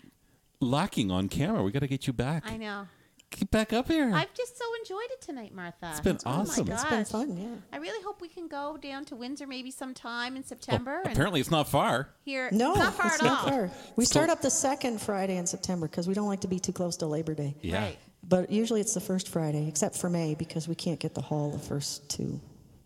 lacking on camera. We got to get you back. I know. Get back up here. I've just so enjoyed it tonight, Martha. It's been oh awesome. My It's It's gosh. been fun, yeah. I really hope we can go down to Windsor maybe sometime in September and Apparently, it's not far. Here, No, it's not far it's at not all. far. We start up the second Friday in September because we don't like to be too close to Labor Day. Yeah. Right. But usually it's the first Friday, except for May because we can't get the hall the first two.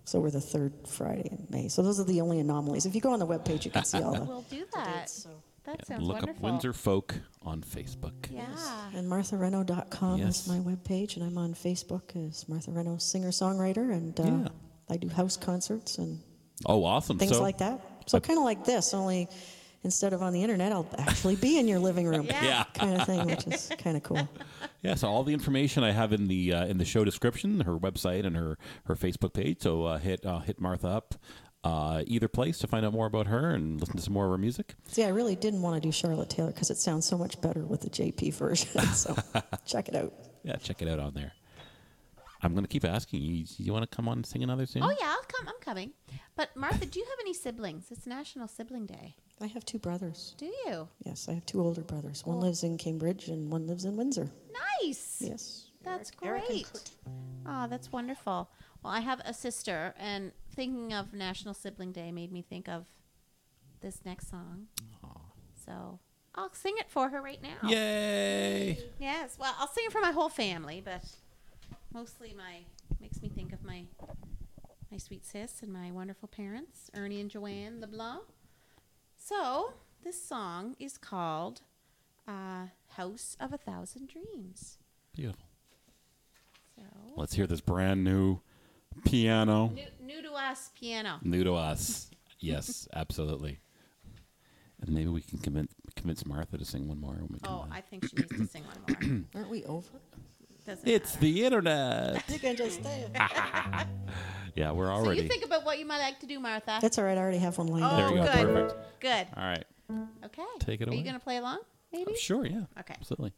So we're the third Friday in May. So those are the only anomalies. If you go on the webpage, you can see all the. We'll do that. so. That sounds Look wonderful. up Windsor Folk on Facebook. Yeah. And MarthaReno.com Yes. is my webpage, and I'm on Facebook as Martha Reno singer songwriter, and uh, Yeah. I do house concerts and Oh, awesome. things so, like that. So kind of like this, only instead of on the internet, I'll actually be in your living room. Yeah. Yeah. kind of thing, which is kind of cool. Yeah, so all the information I have in the uh, in the show description, her website and her her Facebook page. So uh, hit uh, hit Martha up uh, either place to find out more about her and listen to some more of her music. See, I really didn't want to do Charlotte Taylor because it sounds so much better with the JP version. So check it out. Yeah, check it out on there. I'm going to keep asking you. Do you want to come on and sing another soon? Oh yeah, I'll come. I'm coming. But Martha, do you have any siblings? It's National Sibling Day. I have two brothers. Do you? Yes, I have two older brothers. One lives in Cambridge and one lives in Windsor. Nice. Yes. That's Eric great. Kurt. Oh, that's wonderful. Well, I have a sister, and thinking of National Sibling Day made me think of this next song. So I'll sing it for her right now. Yay! Yes. Well, I'll sing it for my whole family, but mostly my makes me think of my my sweet sis and my wonderful parents, Ernie and Joanne LeBlanc. So this song is called uh, "House of a Thousand Dreams." Beautiful. So Let's hear this brand new piano. new, new to us piano. New to us. Yes, absolutely. And maybe we can convince, convince Martha to sing one more. when we Oh, back. I think she needs to sing one more. Aren't we over? Doesn't It's matter. the internet. You can just stay. Yeah, we're So already. you think about what you might like to do, Martha. That's all right. I already have one lined Oh, up. there you go. good. Perfect. Good. All right. Okay. Take it away. Are you gonna play along? Maybe. Sure, yeah. Okay. Absolutely.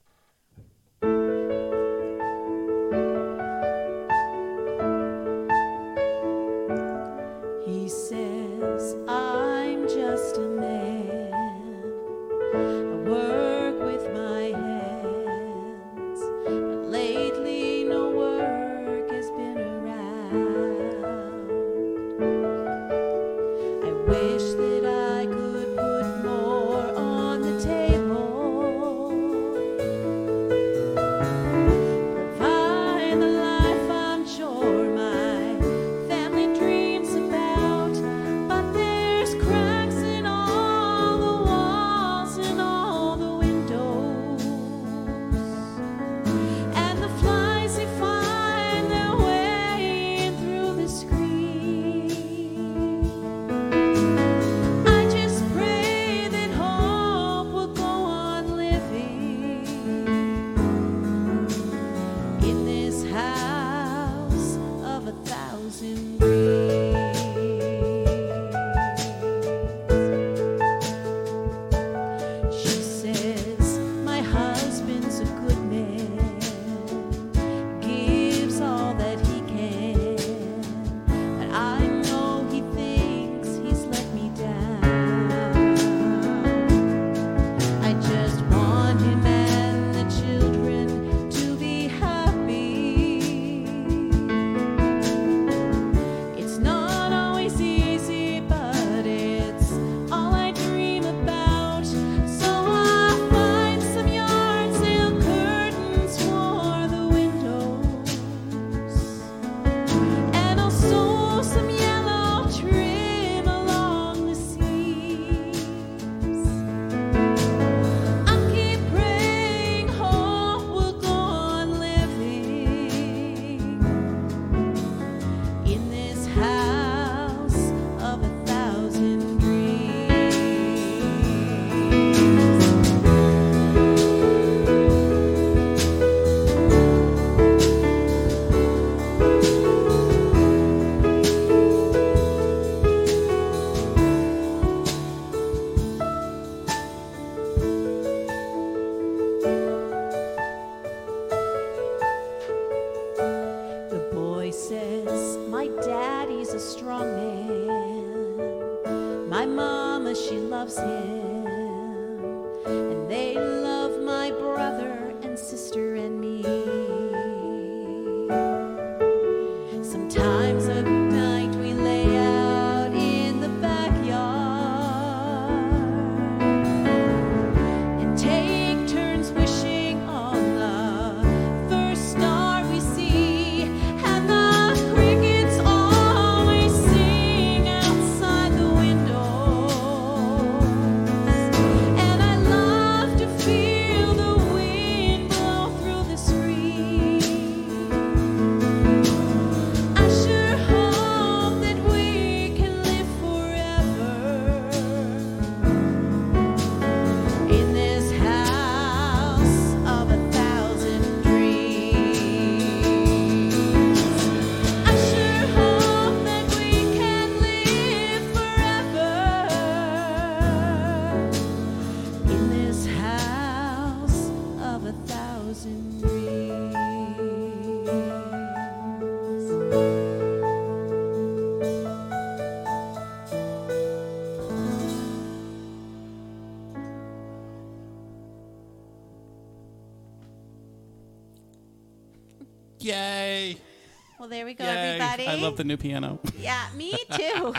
Love the new piano. Yeah, me too.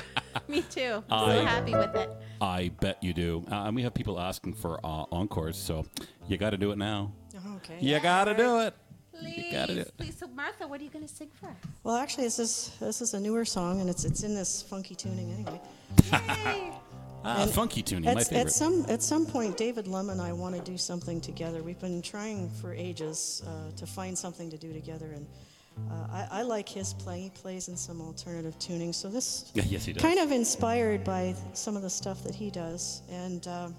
me too. I'm I- so happy with it. I bet you do. Uh, and we have people asking for uh, encores, so you got to do it now. Okay. You got to do it. Please, gotta do it. please. So, Martha, what are you going to sing for us? Well, actually, this is this is a newer song, and it's it's in this funky tuning anyway. Yay! Ah, And funky tuning, my At, favorite. at some at some point, David Lum and I want to do something together. We've been trying for ages uh, to find something to do together, and uh, I, I like his playing. He plays in some alternative tuning, so this Yeah, yes, he does. kind of inspired by some of the stuff that he does. And uh,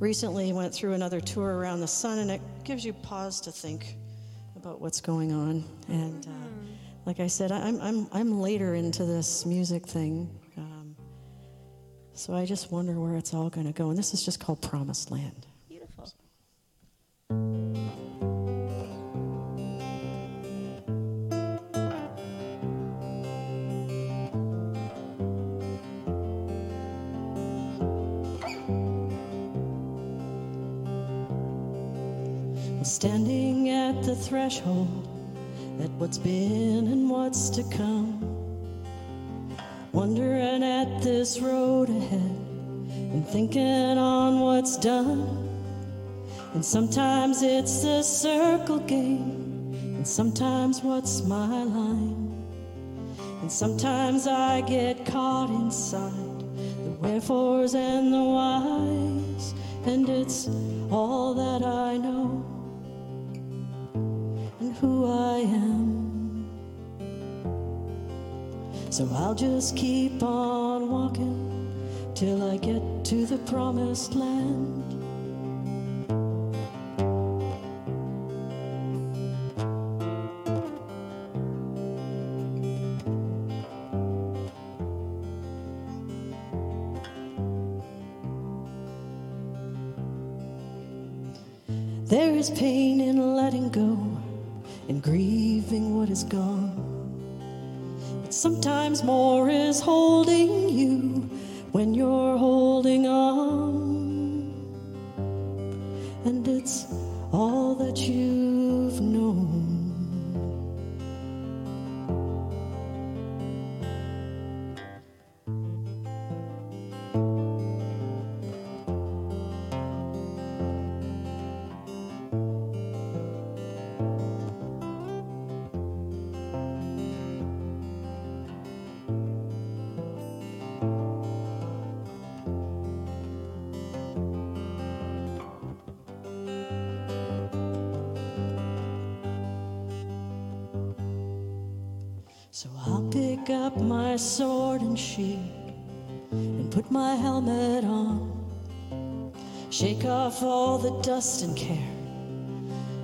recently he went through another tour around the sun, and it gives you pause to think about what's going on. And uh, like I said, I'm I'm I'm later into this music thing. Um, so I just wonder where it's all going to go. And this is just called Promised Land. Beautiful. Standing at the threshold at what's been and what's to come. Wondering at this road ahead and thinking on what's done. And sometimes it's a circle game, and sometimes what's my line. And sometimes I get caught inside the wherefores and the whys, and it's all that I know who I am. So I'll just keep on walking till I get to the promised land. There is pain and grieving what is gone. But sometimes more is holding you when you're holding on. And it's dust and care.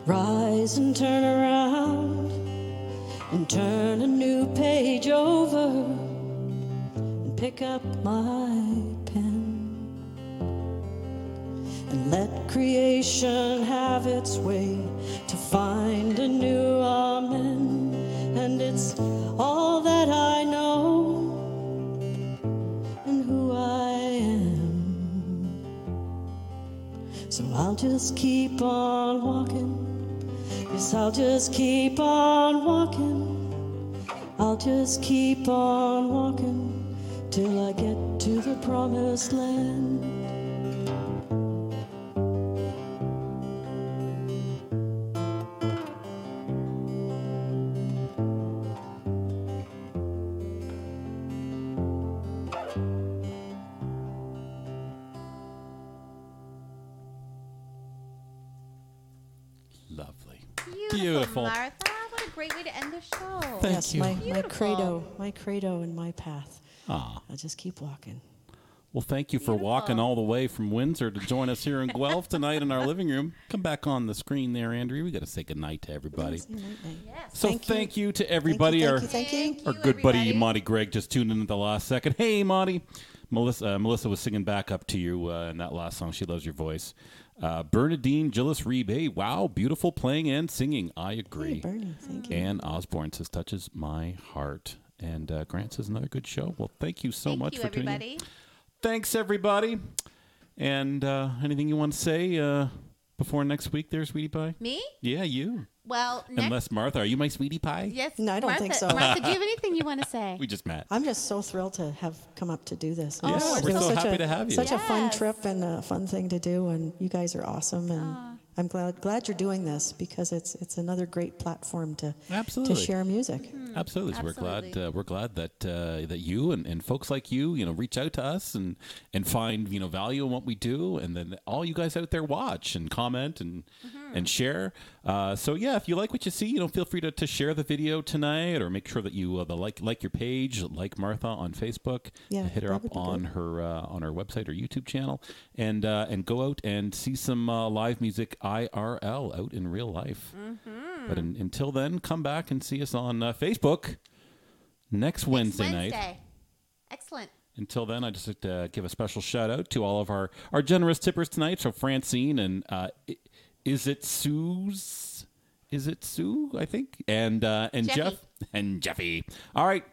Rise and turn around and turn a new page over and pick up my just keep on walking. I'll just keep on walking till I get to the promised land. Credo, my credo and my path. Ah. I'll just keep walking. Well, thank you for walking all the way from Windsor to join us here in Guelph tonight in our living room. Come back on the screen there, Andrea. We got to say goodnight to everybody. Say night, night. Yes. So Thank thank you. you, to everybody. thank our you, thank you. Thank our you, good buddy. Monty Gregg just tuned in at the last second. Hey, Monty. Melissa, uh, Melissa was singing back up to you uh, in that last song. She loves your voice. Uh, Bernadine Gillis Reeb. Hey, wow, beautiful playing and singing. I agree. Hey, Bernie, thank you. Ann Osborne says touches my heart. And uh, Grant says another good show. Well, thank you so Thank much you, for tuning in. Thanks, everybody. And uh, anything you want to say uh, before next week, there, sweetie pie? Me? Yeah, you. Well, next. Unless Martha, are you my sweetie pie? yes. No, I don't Martha, think so. Martha, do you have anything you want to say? We just met. I'm just so thrilled to have come up to do this. Yeah, It's we're been so such happy a, to have you. Such a fun Yes. trip and a fun thing to do, and you guys are awesome. And I'm glad glad you're doing this because it's it's another great platform to Absolutely. to share music. Absolutely. So We're glad uh, we're glad that uh, that you and, and folks like you, you know, reach out to us and and find you know value in what we do, and then all you guys out there watch and comment and Mm-hmm. And share. Uh, so yeah, if you like what you see, you know, feel free to, to share the video tonight, or make sure that you uh, the like like your page, like Martha on Facebook, Yeah, hit her up on good. her uh, on her website or YouTube channel, and uh, and go out and see some uh, live music IRL out in real life. Mm-hmm. But in, until then, come back and see us on uh, Facebook next Wednesday, Next night. Excellent. Until then, I just like to give a special shout out to all of our, our generous tippers tonight. So Francine and uh, I- is it Sue's? Is it Sue? I think and uh, and Jeffy. Jeff and Jeffy. All right.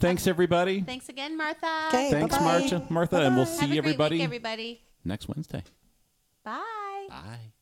Thanks everybody. Thanks again, Martha. Okay, Thanks, bye-bye. Marcia, Martha, and we'll Have see a great everybody week, everybody. next Wednesday. Bye. Bye.